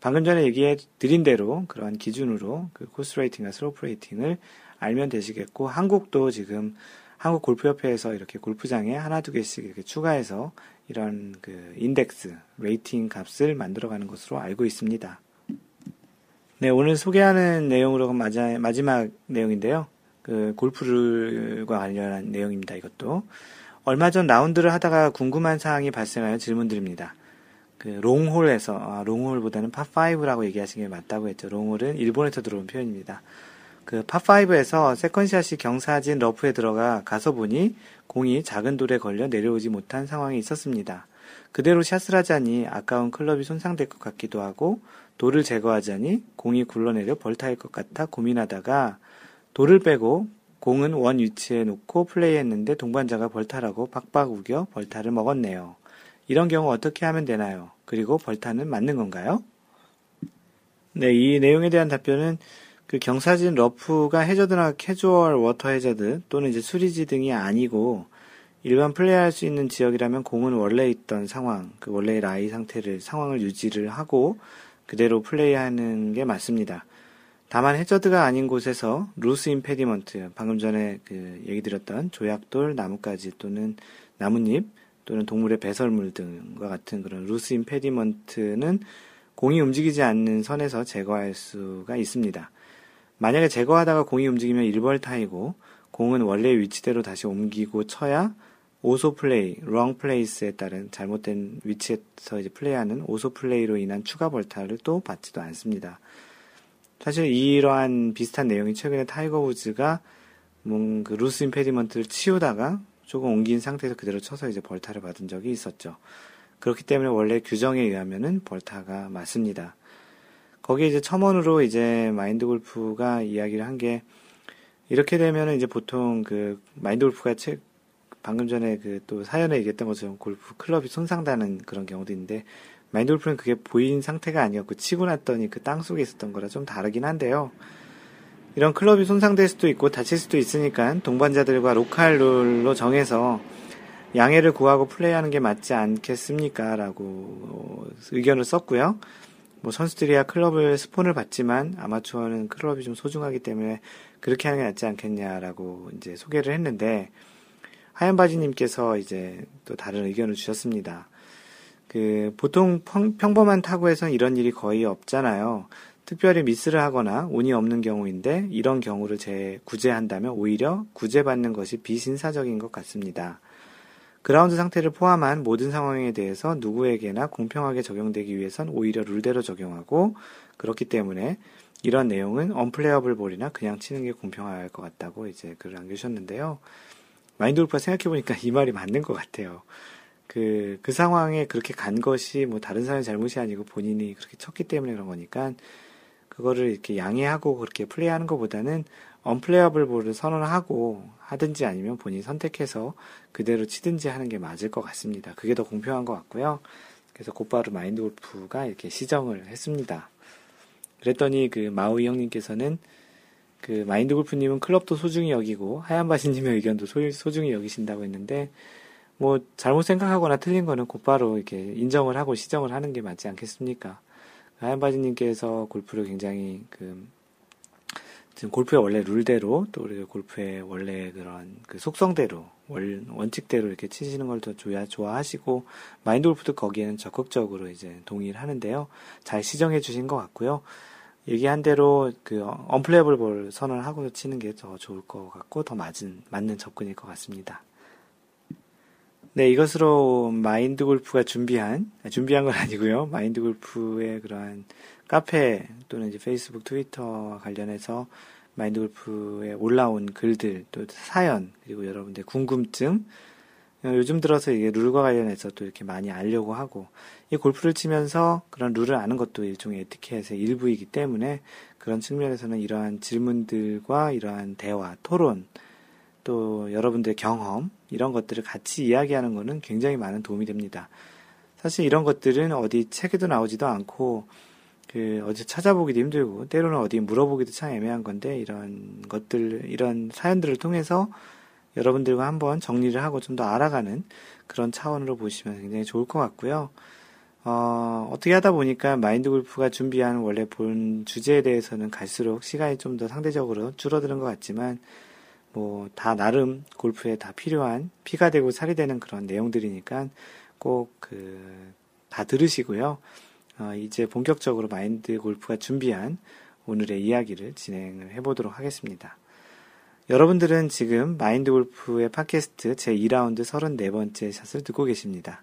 방금 전에 얘기해 드린 대로 그런 기준으로 그 코스 레이팅과 슬로프 레이팅을 알면 되시겠고 한국도 지금 한국 골프협회에서 이렇게 골프장에 하나 두 개씩 이렇게 추가해서 이런 그 인덱스 레이팅 값을 만들어가는 것으로 알고 있습니다. 네, 오늘 소개하는 내용으로 마지막 내용인데요. 그 골프과 관련한 내용입니다. 이것도 얼마 전 라운드를 하다가 궁금한 사항이 발생하여 질문드립니다. 그 롱홀에서 아, 롱홀보다는 파5라고 얘기하신 게 맞다고 했죠. 롱홀은 일본에서 들어온 표현입니다. 그 파5에서 세컨샷이 경사진 러프에 들어가 가서 보니 공이 작은 돌에 걸려 내려오지 못한 상황이 있었습니다. 그대로 샷을 하자니 아까운 클럽이 손상될 것 같기도 하고 돌을 제거하자니 공이 굴러내려 벌타일 것 같아 고민하다가 돌을 빼고 공은 원 위치에 놓고 플레이했는데 동반자가 벌타라고 박박 우겨 벌타를 먹었네요. 이런 경우 어떻게 하면 되나요? 그리고 벌타는 맞는 건가요? 네, 이 내용에 대한 답변은 그 경사진 러프가 해저드나 캐주얼 워터 해저드 또는 이제 수리지 등이 아니고 일반 플레이할 수 있는 지역이라면 공은 원래 있던 상황, 그 원래의 라이 상태를 상황을 유지를 하고 그대로 플레이하는 게 맞습니다. 다만 해저드가 아닌 곳에서 loose impediment, 방금 전에 그 얘기 드렸던 조약돌, 나뭇가지 또는 나뭇잎 또는 동물의 배설물 등과 같은 그런 loose impediment는 공이 움직이지 않는 선에서 제거할 수가 있습니다. 만약에 제거하다가 공이 움직이면 1벌 타이고 공은 원래 위치대로 다시 옮기고 쳐야 오소 플레이, wrong place에 따른 잘못된 위치에서 이제 플레이하는 오소 플레이로 인한 추가 벌타를 또 받지도 않습니다. 사실 이러한 비슷한 내용이 최근에 타이거 우즈가 뭐 그 loose impediment를 치우다가 조금 옮긴 상태에서 그대로 쳐서 이제 벌타를 받은 적이 있었죠. 그렇기 때문에 원래 규정에 의하면은 벌타가 맞습니다. 거기에 이제 첨언으로 이제 마인드 골프가 이야기를 한 게 이렇게 되면은 이제 보통 그 마인드 골프가 책 방금 전에 그 또 사연에 얘기했던 것처럼 골프 클럽이 손상되는 그런 경우도 있는데 마인드 골프는 그게 보인 상태가 아니었고 치고 났더니 그 땅 속에 있었던 거라 좀 다르긴 한데요. 이런 클럽이 손상될 수도 있고 다칠 수도 있으니까 동반자들과 로컬 룰로 정해서 양해를 구하고 플레이하는 게 맞지 않겠습니까? 라고 의견을 썼고요. 뭐 선수들이야 클럽을 스폰을 받지만 아마추어는 클럽이 좀 소중하기 때문에 그렇게 하는 게 낫지 않겠냐라고 이제 소개를 했는데 하얀 바지님께서 이제 또 다른 의견을 주셨습니다. 그 보통 평범한 타구에선 이런 일이 거의 없잖아요. 특별히 미스를 하거나 운이 없는 경우인데 이런 경우를 제 구제한다면 오히려 구제받는 것이 비신사적인 것 같습니다. 그라운드 상태를 포함한 모든 상황에 대해서 누구에게나 공평하게 적용되기 위해선 오히려 룰대로 적용하고 그렇기 때문에 이런 내용은 언플레이어블 볼이나 그냥 치는 게 공평할 것 같다고 이제 글을 남겨주셨는데요. 마인드 골프가 생각해보니까 [laughs] 이 말이 맞는 것 같아요. 그, 그 상황에 그렇게 간 것이 뭐 다른 사람의 잘못이 아니고 본인이 그렇게 쳤기 때문에 그런 거니까 그거를 이렇게 양해하고 그렇게 플레이하는 것보다는 언플레이어블 볼을 선언하고 하든지 아니면 본인이 선택해서 그대로 치든지 하는 게 맞을 것 같습니다. 그게 더 공평한 것 같고요. 그래서 곧바로 마인드 골프가 이렇게 시정을 했습니다. 그랬더니 그 마우이 형님께서는 그 마인드 골프님은 클럽도 소중히 여기고 하얀 바지님의 의견도 소, 소중히 여기신다고 했는데 뭐 잘못 생각하거나 틀린 거는 곧바로 이렇게 인정을 하고 시정을 하는 게 맞지 않겠습니까? 하얀 바지님께서 골프를 굉장히 그 지금 골프의 원래 룰대로 또 우리가 골프의 원래 그런 그 속성대로 원, 원칙대로 이렇게 치시는 걸더 좋아하시고 마인드 골프도 거기에는 적극적으로 이제 동의를 하는데요. 잘 시정해 주신 것 같고요. 얘기한 대로 그 언플레이블 볼 선언을 하고 치는 게 더 좋을 것 같고 더 맞은 맞는 접근일 것 같습니다. 네, 이것으로 마인드 골프가 준비한 준비한 건 아니고요. 마인드 골프의 그러한 카페 또는 이제 페이스북, 트위터와 관련해서 마인드 골프에 올라온 글들, 또 사연, 그리고 여러분들 궁금증, 어, 요즘 들어서 이게 룰과 관련해서 또 이렇게 많이 알려고 하고, 이 골프를 치면서 그런 룰을 아는 것도 일종의 에티켓의 일부이기 때문에 그런 측면에서는 이러한 질문들과 이러한 대화, 토론, 또 여러분들의 경험, 이런 것들을 같이 이야기하는 것은 굉장히 많은 도움이 됩니다. 사실 이런 것들은 어디 책에도 나오지도 않고, 그 어디 찾아보기도 힘들고 때로는 어디 물어보기도 참 애매한 건데 이런 것들 이런 사연들을 통해서 여러분들과 한번 정리를 하고 좀 더 알아가는 그런 차원으로 보시면 굉장히 좋을 것 같고요. 어, 어떻게 하다 보니까 마인드 골프가 준비한 원래 본 주제에 대해서는 갈수록 시간이 좀 더 상대적으로 줄어드는 것 같지만 뭐 다 나름 골프에 다 필요한 피가 되고 살이 되는 그런 내용들이니까 꼭 그 다 들으시고요. 어, 이제 본격적으로 마인드 골프가 준비한 오늘의 이야기를 진행을 해보도록 하겠습니다. 여러분들은 지금 마인드 골프의 팟캐스트 제2라운드 34번째 샷을 듣고 계십니다.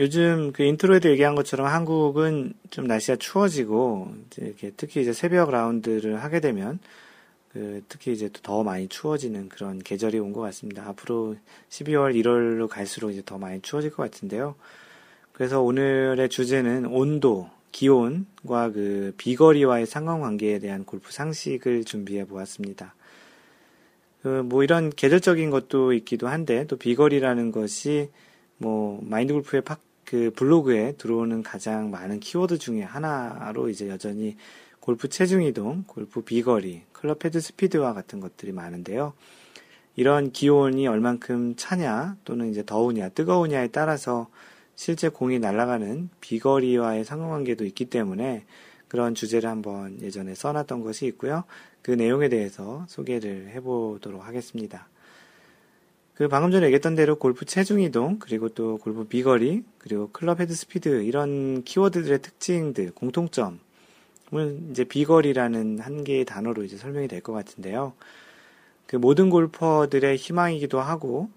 요즘 그 인트로에도 얘기한 것처럼 한국은 좀 날씨가 추워지고 이제 이렇게 특히 이제 새벽 라운드를 하게 되면 그 특히 이제 더 많이 추워지는 그런 계절이 온 것 같습니다. 앞으로 12월, 1월로 갈수록 이제 더 많이 추워질 것 같은데요. 그래서 오늘의 주제는 온도, 기온과 그 비거리와의 상관관계에 대한 골프 상식을 준비해 보았습니다. 그 뭐 이런 계절적인 것도 있기도 한데 또 비거리라는 것이 뭐 마인드 골프의 팍, 그 블로그에 들어오는 가장 많은 키워드 중에 하나로 이제 여전히 골프 체중 이동, 골프 비거리, 클럽 헤드 스피드와 같은 것들이 많은데요. 이런 기온이 얼만큼 차냐 또는 이제 더우냐 뜨거우냐에 따라서 실제 공이 날아가는 비거리와의 상관관계도 있기 때문에 그런 주제를 한번 예전에 써놨던 것이 있고요. 그 내용에 대해서 소개를 해보도록 하겠습니다. 그 방금 전에 얘기했던 대로 골프 체중 이동, 그리고 또 골프 비거리, 그리고 클럽 헤드 스피드, 이런 키워드들의 특징들, 공통점을 이제 비거리라는 한 개의 단어로 이제 설명이 될 것 같은데요. 그 모든 골퍼들의 희망이기도 하고,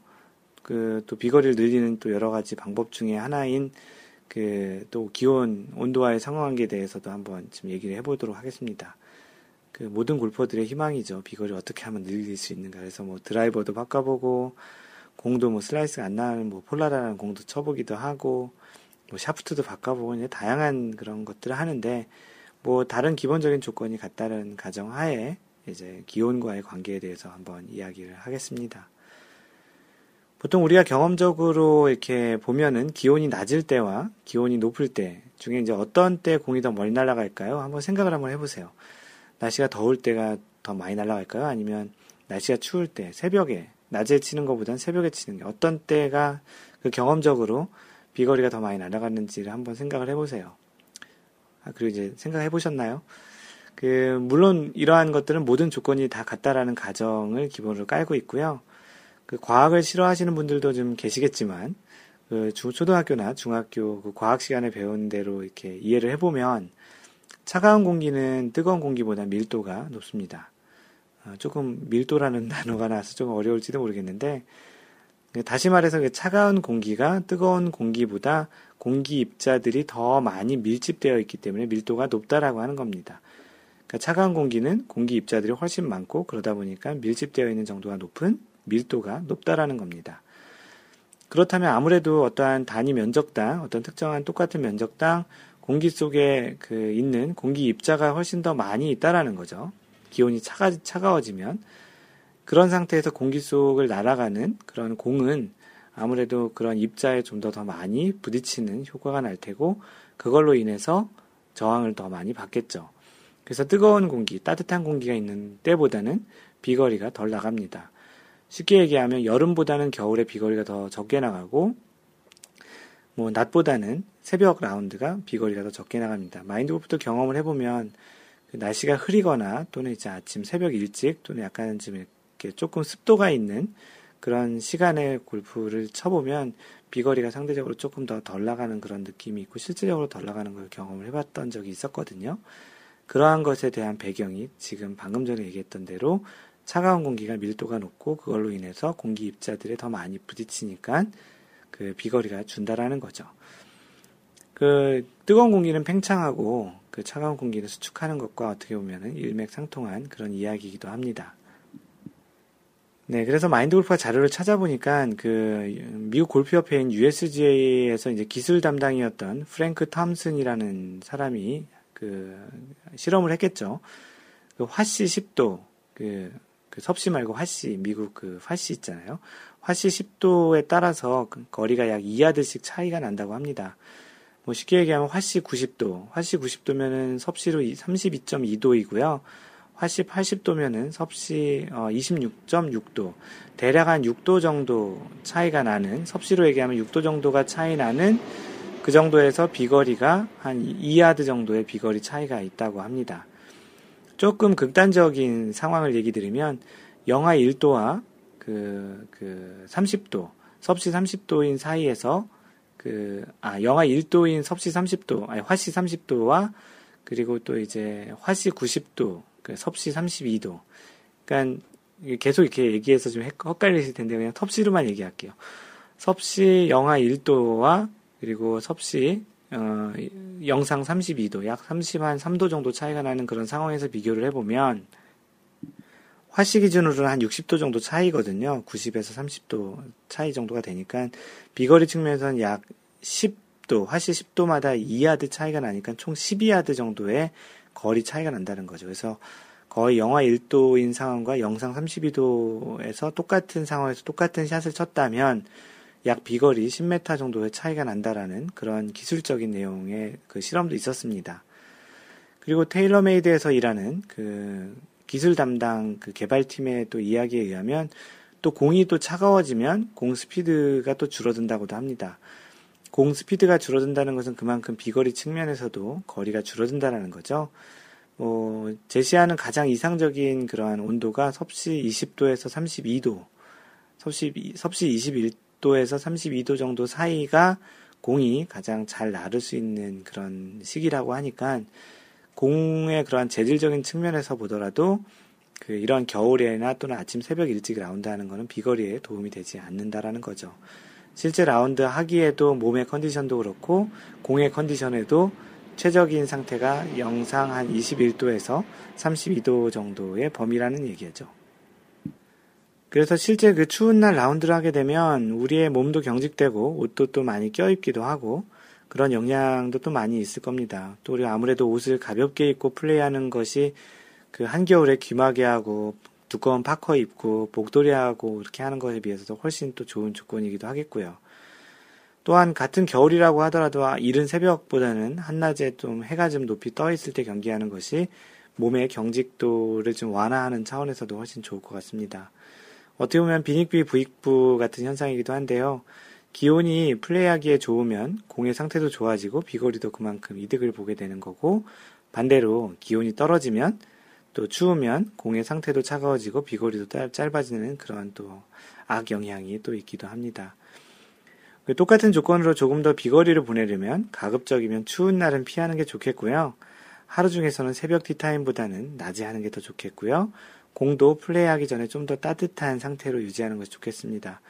그 또 비거리를 늘리는 또 여러 가지 방법 중에 하나인 그 또 기온 온도와의 상관관계에 대해서도 한번 지금 얘기를 해보도록 하겠습니다. 그 모든 골퍼들의 희망이죠. 비거리 어떻게 하면 늘릴 수 있는가. 그래서 뭐 드라이버도 바꿔보고 공도 뭐 슬라이스가 안 나는 뭐 폴라라는 공도 쳐보기도 하고 뭐 샤프트도 바꿔보고 이제 다양한 그런 것들을 하는데 뭐 다른 기본적인 조건이 같다는 가정하에 이제 기온과의 관계에 대해서 한번 이야기를 하겠습니다. 보통 우리가 경험적으로 이렇게 보면은 기온이 낮을 때와 기온이 높을 때 중에 이제 어떤 때 공이 더 멀리 날아갈까요? 한번 생각을 한번 해보세요. 날씨가 더울 때가 더 많이 날아갈까요? 아니면 날씨가 추울 때, 새벽에, 낮에 치는 것보다는 새벽에 치는 게 어떤 때가 그 경험적으로 비거리가 더 많이 날아갔는지를 한번 생각을 해보세요. 아, 그리고 이제 생각해 보셨나요? 그, 물론 이러한 것들은 모든 조건이 다 같다라는 가정을 기본으로 깔고 있고요. 그 과학을 싫어하시는 분들도 좀 계시겠지만 그 중, 초등학교나 중학교 그 과학 시간에 배운 대로 이렇게 이해를 해보면 차가운 공기는 뜨거운 공기보다 밀도가 높습니다. 어, 조금 밀도라는 [laughs] 단어가 나와서 좀 어려울지도 모르겠는데 그 다시 말해서 그 차가운 공기가 뜨거운 공기보다 공기 입자들이 더 많이 밀집되어 있기 때문에 밀도가 높다라고 하는 겁니다. 그러니까 차가운 공기는 공기 입자들이 훨씬 많고 그러다 보니까 밀집되어 있는 정도가 높은 밀도가 높다라는 겁니다. 그렇다면 아무래도 어떠한 단위 면적당, 어떤 특정한 똑같은 면적당 공기 속에 그 있는 공기 입자가 훨씬 더 많이 있다라는 거죠. 기온이 차가, 차가워지면 그런 상태에서 공기 속을 날아가는 그런 공은 아무래도 그런 입자에 좀 더 더 많이 부딪히는 효과가 날 테고 그걸로 인해서 저항을 더 많이 받겠죠. 그래서 뜨거운 공기, 따뜻한 공기가 있는 때보다는 비거리가 덜 나갑니다. 쉽게 얘기하면 여름보다는 겨울에 비거리가 더 적게 나가고 뭐 낮보다는 새벽 라운드가 비거리가 더 적게 나갑니다. 마인드 골프도 경험을 해보면 그 날씨가 흐리거나 또는 이제 아침 새벽 일찍 또는 약간 좀 이렇게 조금 습도가 있는 그런 시간에 골프를 쳐보면 비거리가 상대적으로 조금 더 덜 나가는 그런 느낌이 있고 실질적으로 덜 나가는 걸 경험을 해봤던 적이 있었거든요. 그러한 것에 대한 배경이 지금 방금 전에 얘기했던 대로 차가운 공기가 밀도가 높고 그걸로 인해서 공기 입자들이 더 많이 부딪히니까 그 비거리가 준다라는 거죠. 그 뜨거운 공기는 팽창하고 그 차가운 공기를 수축하는 것과 어떻게 보면은 일맥상통한 그런 이야기이기도 합니다. 네, 그래서 마인드 골프가 자료를 찾아보니까 그 미국 골프협회인 USGA에서 이제 기술 담당이었던 프랭크 탐슨이라는 사람이 그 실험을 했겠죠. 그 화씨 10도 그, 그 섭씨 말고 화씨 미국 그 화씨 있잖아요. 화씨 10도에 따라서 그 거리가 약 2야드씩 차이가 난다고 합니다. 뭐 쉽게 얘기하면 화씨 90도, 화씨 90도면은 섭씨로 32.2도이고요. 화씨 80도면은 섭씨 26.6도, 어, 대략 한 6도 정도 차이가 나는, 섭씨로 얘기하면 6도 정도가 차이 나는 그 정도에서 비거리가 한 2야드 정도의 비거리 차이가 있다고 합니다. 조금 극단적인 상황을 얘기 드리면, 영하 1도와 그, 그 30도, 섭씨 30도인 사이에서 그, 아, 영하 1도인 섭씨 30도, 아니, 화씨 30도와 그리고 또 이제 화씨 90도, 그 섭씨 32도. 그러니까 계속 이렇게 얘기해서 좀 헷갈리실 텐데 그냥 섭씨로만 얘기할게요. 섭씨 영하 1도와 그리고 섭씨 어, 영상 32도, 약 30한 3도 정도 차이가 나는 그런 상황에서 비교를 해보면 화씨 기준으로는 한 60도 정도 차이거든요. 90에서 30도 차이 정도가 되니까 비거리 측면에서는 약 10도, 화씨 10도마다 2야드 차이가 나니까 총 12야드 정도의 거리 차이가 난다는 거죠. 그래서 거의 영하 1도인 상황과 영상 32도에서 똑같은 상황에서 똑같은 샷을 쳤다면 약 비거리 10m 정도의 차이가 난다라는 그런 기술적인 내용의 그 실험도 있었습니다. 그리고 테일러메이드에서 일하는 그 기술 담당 그 개발팀의 또 이야기에 의하면 또 공이 또 차가워지면 공 스피드가 또 줄어든다고도 합니다. 공 스피드가 줄어든다는 것은 그만큼 비거리 측면에서도 거리가 줄어든다는 거죠. 뭐, 제시하는 가장 이상적인 그러한 온도가 섭씨 20도에서 32도, 섭씨, 섭씨 21도에서 32도 정도 사이가 공이 가장 잘 나를 수 있는 그런 시기라고 하니까 공의 그러한 재질적인 측면에서 보더라도 그 이런 겨울에나 또는 아침 새벽 일찍 나온다는 것은 비거리에 도움이 되지 않는다라는 거죠. 실제 라운드 하기에도 몸의 컨디션도 그렇고 공의 컨디션에도 최적인 상태가 영상 한 21도에서 32도 정도의 범위라는 얘기죠. 그래서 실제 그 추운 날 라운드를 하게 되면 우리의 몸도 경직되고 옷도 또 많이 껴입기도 하고 그런 영향도 또 많이 있을 겁니다. 또 우리 아무래도 옷을 가볍게 입고 플레이하는 것이 그 한겨울에 귀마개 하고 두꺼운 파커 입고 목도리하고 이렇게 하는 것에 비해서도 훨씬 또 좋은 조건이기도 하겠고요. 또한 같은 겨울이라고 하더라도 이른 새벽보다는 한낮에 좀 해가 좀 높이 떠 있을 때 경기하는 것이 몸의 경직도를 좀 완화하는 차원에서도 훨씬 좋을 것 같습니다. 어떻게 보면 비닉비 부익부 같은 현상이기도 한데요. 기온이 플레이하기에 좋으면 공의 상태도 좋아지고 비거리도 그만큼 이득을 보게 되는 거고 반대로 기온이 떨어지면 또 추우면 공의 상태도 차가워지고 비거리도 짧아지는 그런 또 악영향이 또 있기도 합니다. 그 똑같은 조건으로 조금 더 비거리를 보내려면 가급적이면 추운 날은 피하는 게 좋겠고요. 하루 중에서는 새벽 티타임보다는 낮에 하는 게 더 좋겠고요. 공도 플레이하기 전에 좀 더 따뜻한 상태로 유지하는 것이 좋겠습니다.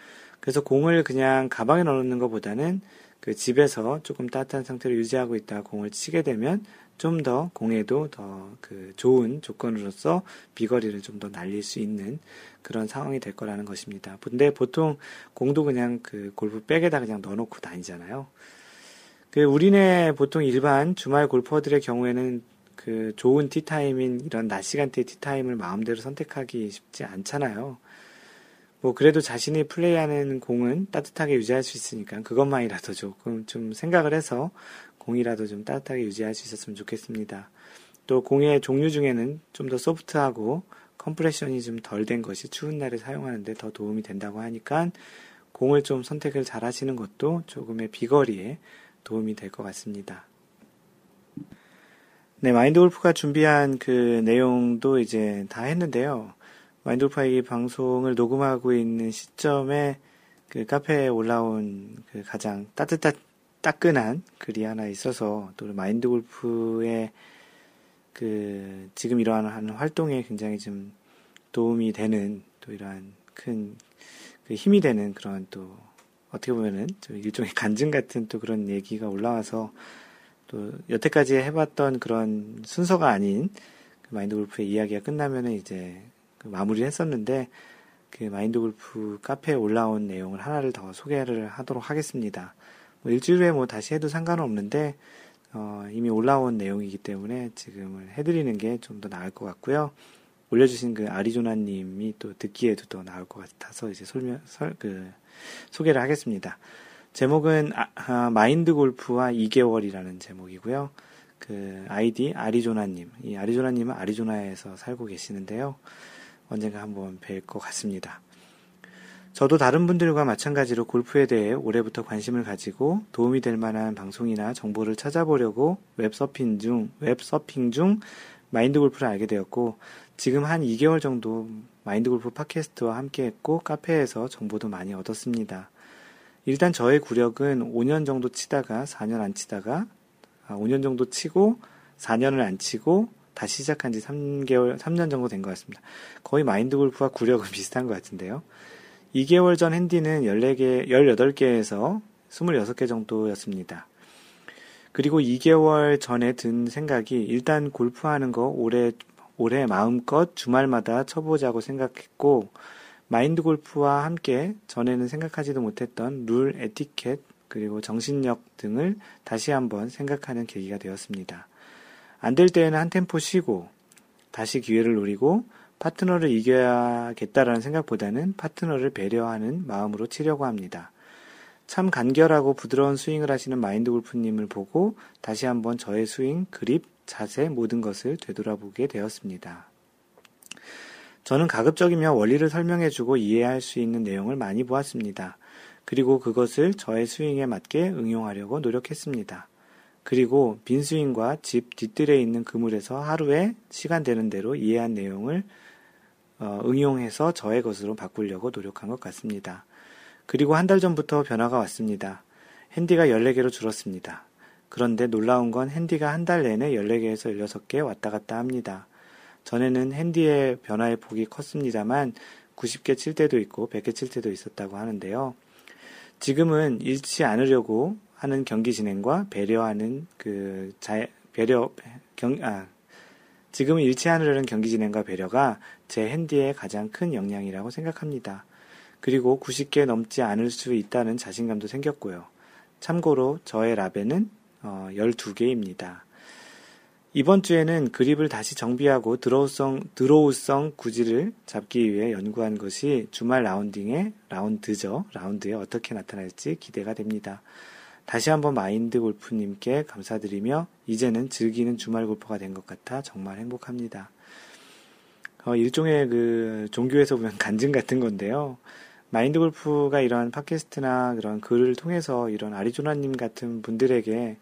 그래서 공을 그냥 가방에 넣는 것보다는 그 집에서 조금 따뜻한 상태로 유지하고 있다가 공을 치게 되면 좀 더 공에도 더 그 좋은 조건으로서 비거리를 좀 더 날릴 수 있는 그런 상황이 될 거라는 것입니다. 근데 보통 공도 그냥 그 골프 백에다 그냥 넣어놓고 다니잖아요. 그 우리네 보통 일반 주말 골퍼들의 경우에는 그 좋은 티타임인 이런 낮 시간대 티타임을 마음대로 선택하기 쉽지 않잖아요. 뭐 그래도 자신이 플레이하는 공은 따뜻하게 유지할 수 있으니까 그것만이라도 조금 좀 생각을 해서 공이라도 좀 따뜻하게 유지할 수 있었으면 좋겠습니다. 또 공의 종류 중에는 좀 더 소프트하고 compression이 좀 덜 된 것이 추운 날에 사용하는데 더 도움이 된다고 하니까 공을 좀 선택을 잘 하시는 것도 조금의 비거리에 도움이 될 것 같습니다. 네, 마인드 골프가 준비한 그 내용도 이제 다 했는데요. 마인드 골프가 이 방송을 녹음하고 있는 시점에 그 카페에 올라온 그 가장 따뜻한, 따끈한 글이 하나 있어서 또 마인드 골프의 그 지금 이러한 활동에 굉장히 좀 도움이 되는 또 이러한 큰 그 힘이 되는 그런 또 어떻게 보면은 좀 일종의 [laughs] 간증 같은 또 그런 얘기가 올라와서 또 여태까지 해봤던 그런 순서가 아닌 그 마인드 골프의 이야기가 끝나면은 이제 그 마무리를 했었는데 그 마인드 골프 카페에 올라온 내용을 하나를 더 소개를 하도록 하겠습니다. 뭐 일주일 후에 뭐 다시 해도 상관은 없는데 어, 이미 올라온 내용이기 때문에 지금을 해드리는 게 좀 더 나을 것 같고요. 올려주신 그 아리조나님이 또 듣기에도 더 나을 것 같아서 이제 설명, 설, 그, 소개를 하겠습니다. 제목은 아, 아, 마인드 골프와 2개월이라는 제목이고요. 그 아이디 아리조나님, 이 아리조나님은 아리조나에서 살고 계시는데요. 언젠가 한번 뵐 것 같습니다. 저도 다른 분들과 마찬가지로 골프에 대해 올해부터 관심을 가지고 도움이 될 만한 방송이나 정보를 찾아보려고 웹서핑 중, 웹서핑 중 마인드 골프를 알게 되었고, 지금 한 2개월 정도 마인드 골프 팟캐스트와 함께 했고, 카페에서 정보도 많이 얻었습니다. 일단 저의 구력은 5년 정도 치다가 4년 안 치다가 아, 5년 정도 치고 4년을 안 치고 다시 시작한 지 3개월, 3년 정도 된 것 같습니다. 거의 마인드 골프와 구력은 [laughs] 비슷한 것 같은데요. 2개월 전 핸디는 14개, 18개에서 26개 정도였습니다. 그리고 2개월 전에 든 생각이 일단 골프하는 거 올해, 올해 마음껏 주말마다 쳐보자고 생각했고, 마인드 골프와 함께 전에는 생각하지도 못했던 룰, 에티켓, 그리고 정신력 등을 다시 한번 생각하는 계기가 되었습니다. 안 될 때에는 한 템포 쉬고 다시 기회를 노리고 파트너를 이겨야겠다라는 생각보다는 파트너를 배려하는 마음으로 치려고 합니다. 참 간결하고 부드러운 스윙을 하시는 마인드 골프님을 보고 다시 한번 저의 스윙, 그립, 자세 모든 것을 되돌아보게 되었습니다. 저는 가급적이면 원리를 설명해주고 이해할 수 있는 내용을 많이 보았습니다. 그리고 그것을 저의 스윙에 맞게 응용하려고 노력했습니다. 그리고 빈 스윙과 집 뒷뜰에 있는 그물에서 하루에 시간 되는 대로 이해한 내용을 어, 응용해서 저의 것으로 바꾸려고 노력한 것 같습니다. 그리고 한 달 전부터 변화가 왔습니다. 핸디가 14개로 줄었습니다. 그런데 놀라운 건 핸디가 한 달 내내 14개에서 16개 왔다 갔다 합니다. 전에는 핸디의 변화의 폭이 컸습니다만 90개 칠 때도 있고 100개 칠 때도 있었다고 하는데요. 지금은 잃지 않으려고 하는 경기 진행과 배려하는 그 자, 배려, 경, 아, 지금은 잃지 않으려는 경기 진행과 배려가 제 핸디의 가장 큰 역량이라고 생각합니다. 그리고 90개 넘지 않을 수 있다는 자신감도 생겼고요. 참고로 저의 라벨은 어, 12개입니다. 이번 주에는 그립을 다시 정비하고 드로우성, 드로우성 구질을 잡기 위해 연구한 것이 주말 라운딩의 라운드죠. 라운드에 어떻게 나타날지 기대가 됩니다. 다시 한번 마인드 골프님께 감사드리며 이제는 즐기는 주말 골퍼가 된 것 같아 정말 행복합니다. 어, 일종의 그 종교에서 보면 [laughs] 간증 같은 건데요. 마인드 골프가 이런 팟캐스트나 그런 글을 통해서 이런 아리조나님 같은 분들에게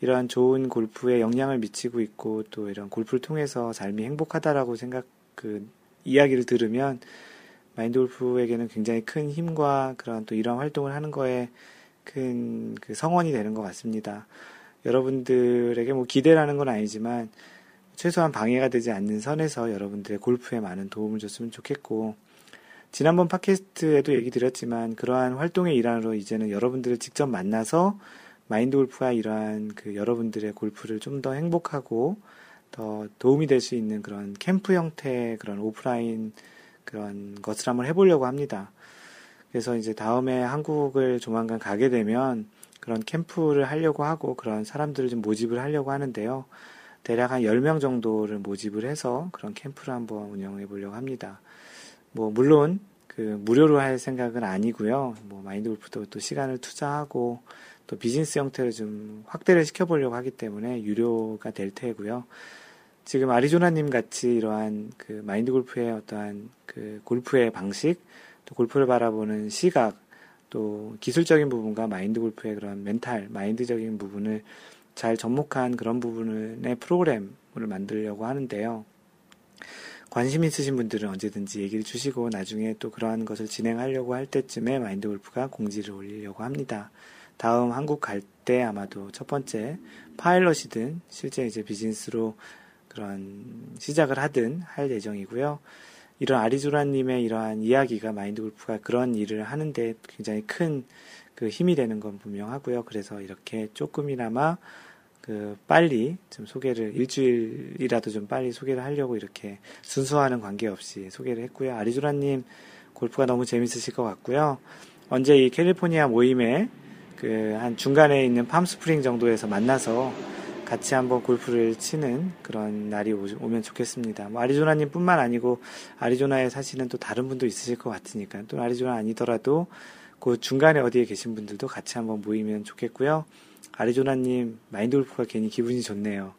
이러한 좋은 골프에 영향을 미치고 있고 또 이런 골프를 통해서 삶이 행복하다라고 생각 그 이야기를 들으면 마인드 골프에게는 굉장히 큰 힘과 그런 또 이러한 활동을 하는 거에 큰 그 성원이 되는 것 같습니다. 여러분들에게 뭐 기대라는 건 아니지만 최소한 방해가 되지 않는 선에서 여러분들의 골프에 많은 도움을 줬으면 좋겠고 지난번 팟캐스트에도 얘기 드렸지만 그러한 활동의 일환으로 이제는 여러분들을 직접 만나서 마인드 골프가 이러한 그 여러분들의 골프를 좀 더 행복하고 더 도움이 될 수 있는 그런 캠프 형태의 그런 오프라인 그런 것을 한번 해보려고 합니다. 그래서 이제 다음에 한국을 조만간 가게 되면 그런 캠프를 하려고 하고 그런 사람들을 좀 모집을 하려고 하는데요. 대략 한 10명 정도를 모집을 해서 그런 캠프를 한번 운영해 보려고 합니다. 뭐, 물론, 그, 무료로 할 생각은 아니고요. 뭐, 마인드 골프도 또 시간을 투자하고 또 비즈니스 형태를 좀 확대를 시켜보려고 하기 때문에 유료가 될 테고요. 지금 아리조나님 같이 이러한 그 마인드 골프의 어떠한 그 골프의 방식, 또 골프를 바라보는 시각, 또 기술적인 부분과 마인드 골프의 그런 멘탈, 마인드적인 부분을 잘 접목한 그런 부분의 프로그램을 만들려고 하는데요. 관심 있으신 분들은 언제든지 얘기를 주시고 나중에 또 그러한 것을 진행하려고 할 때쯤에 마인드 골프가 공지를 올리려고 합니다. 다음 한국 갈 때 아마도 첫 번째 파일럿이든 실제 이제 비즈니스로 그런 시작을 하든 할 예정이고요. 이런 아리조라님의 이러한 이야기가 마인드 골프가 그런 일을 하는데 굉장히 큰 그 힘이 되는 건 분명하고요. 그래서 이렇게 조금이나마 그 빨리 좀 소개를 일주일이라도 좀 빨리 소개를 하려고 이렇게 순수하는 관계없이 소개를 했고요. 아리조라님 골프가 너무 재밌으실 것 같고요. 언제 이 캘리포니아 모임에 그 한 중간에 있는 팜스프링 정도에서 만나서 같이 한번 골프를 치는 그런 날이 오면 좋겠습니다. 뭐 아리조나님뿐만 아니고 아리조나에 사시는 또 다른 분도 있으실 것 같으니까 또 아리조나 아니더라도 그 중간에 어디에 계신 분들도 같이 한번 모이면 좋겠고요. 아리조나님 마인드 골프가 괜히 기분이 좋네요.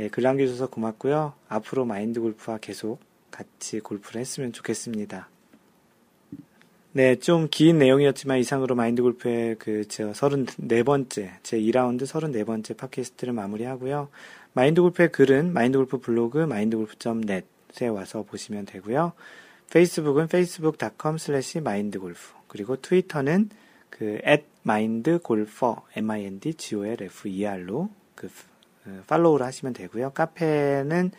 예, 글 남겨주셔서 고맙고요. 앞으로 마인드 골프와 계속 같이 골프를 했으면 좋겠습니다. 네, 좀 긴 내용이었지만 이상으로 마인드 골프의 그, 저, 34번째, 제 2라운드 34번째 팟캐스트를 마무리하고요. 마인드 골프의 글은 마인드 골프 블로그 mindgolf.net에 와서 보시면 되고요. 페이스북은 facebook.com slash mindgolf. 그리고 트위터는 그, at mindgolfer, m-i-n-d-g-o-l-f-e-r로 그, 그, 팔로우를 하시면 되고요. 카페는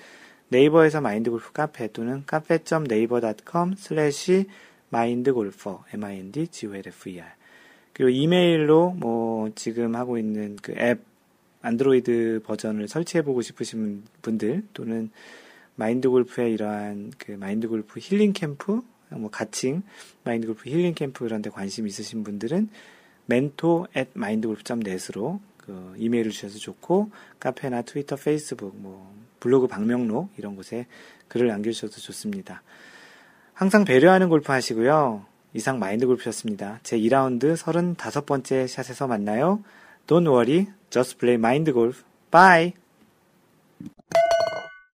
네이버에서 마인드골프 카페 또는 카페.naver.com slash mindgolfer, m-i-n-d-g-o-l-f-e-r. 그리고 이메일로 뭐 지금 하고 있는 그 앱, 안드로이드 버전을 설치해보고 싶으신 분들 또는 마인드골프의 이러한 그 마인드골프 힐링 캠프, 뭐 가칭, 마인드골프 힐링 캠프 그런 데 관심 있으신 분들은 mentor at mindgolf.net으로 그 이메일을 주셔서 좋고 카페나 트위터, 페이스북, 뭐 블로그 방명록 이런 곳에 글을 남겨주셔도 좋습니다. 항상 배려하는 골프 하시고요. 이상 마인드 골프였습니다. 제 2라운드 35번째 샷에서 만나요. Don't worry, just play mind golf. Bye!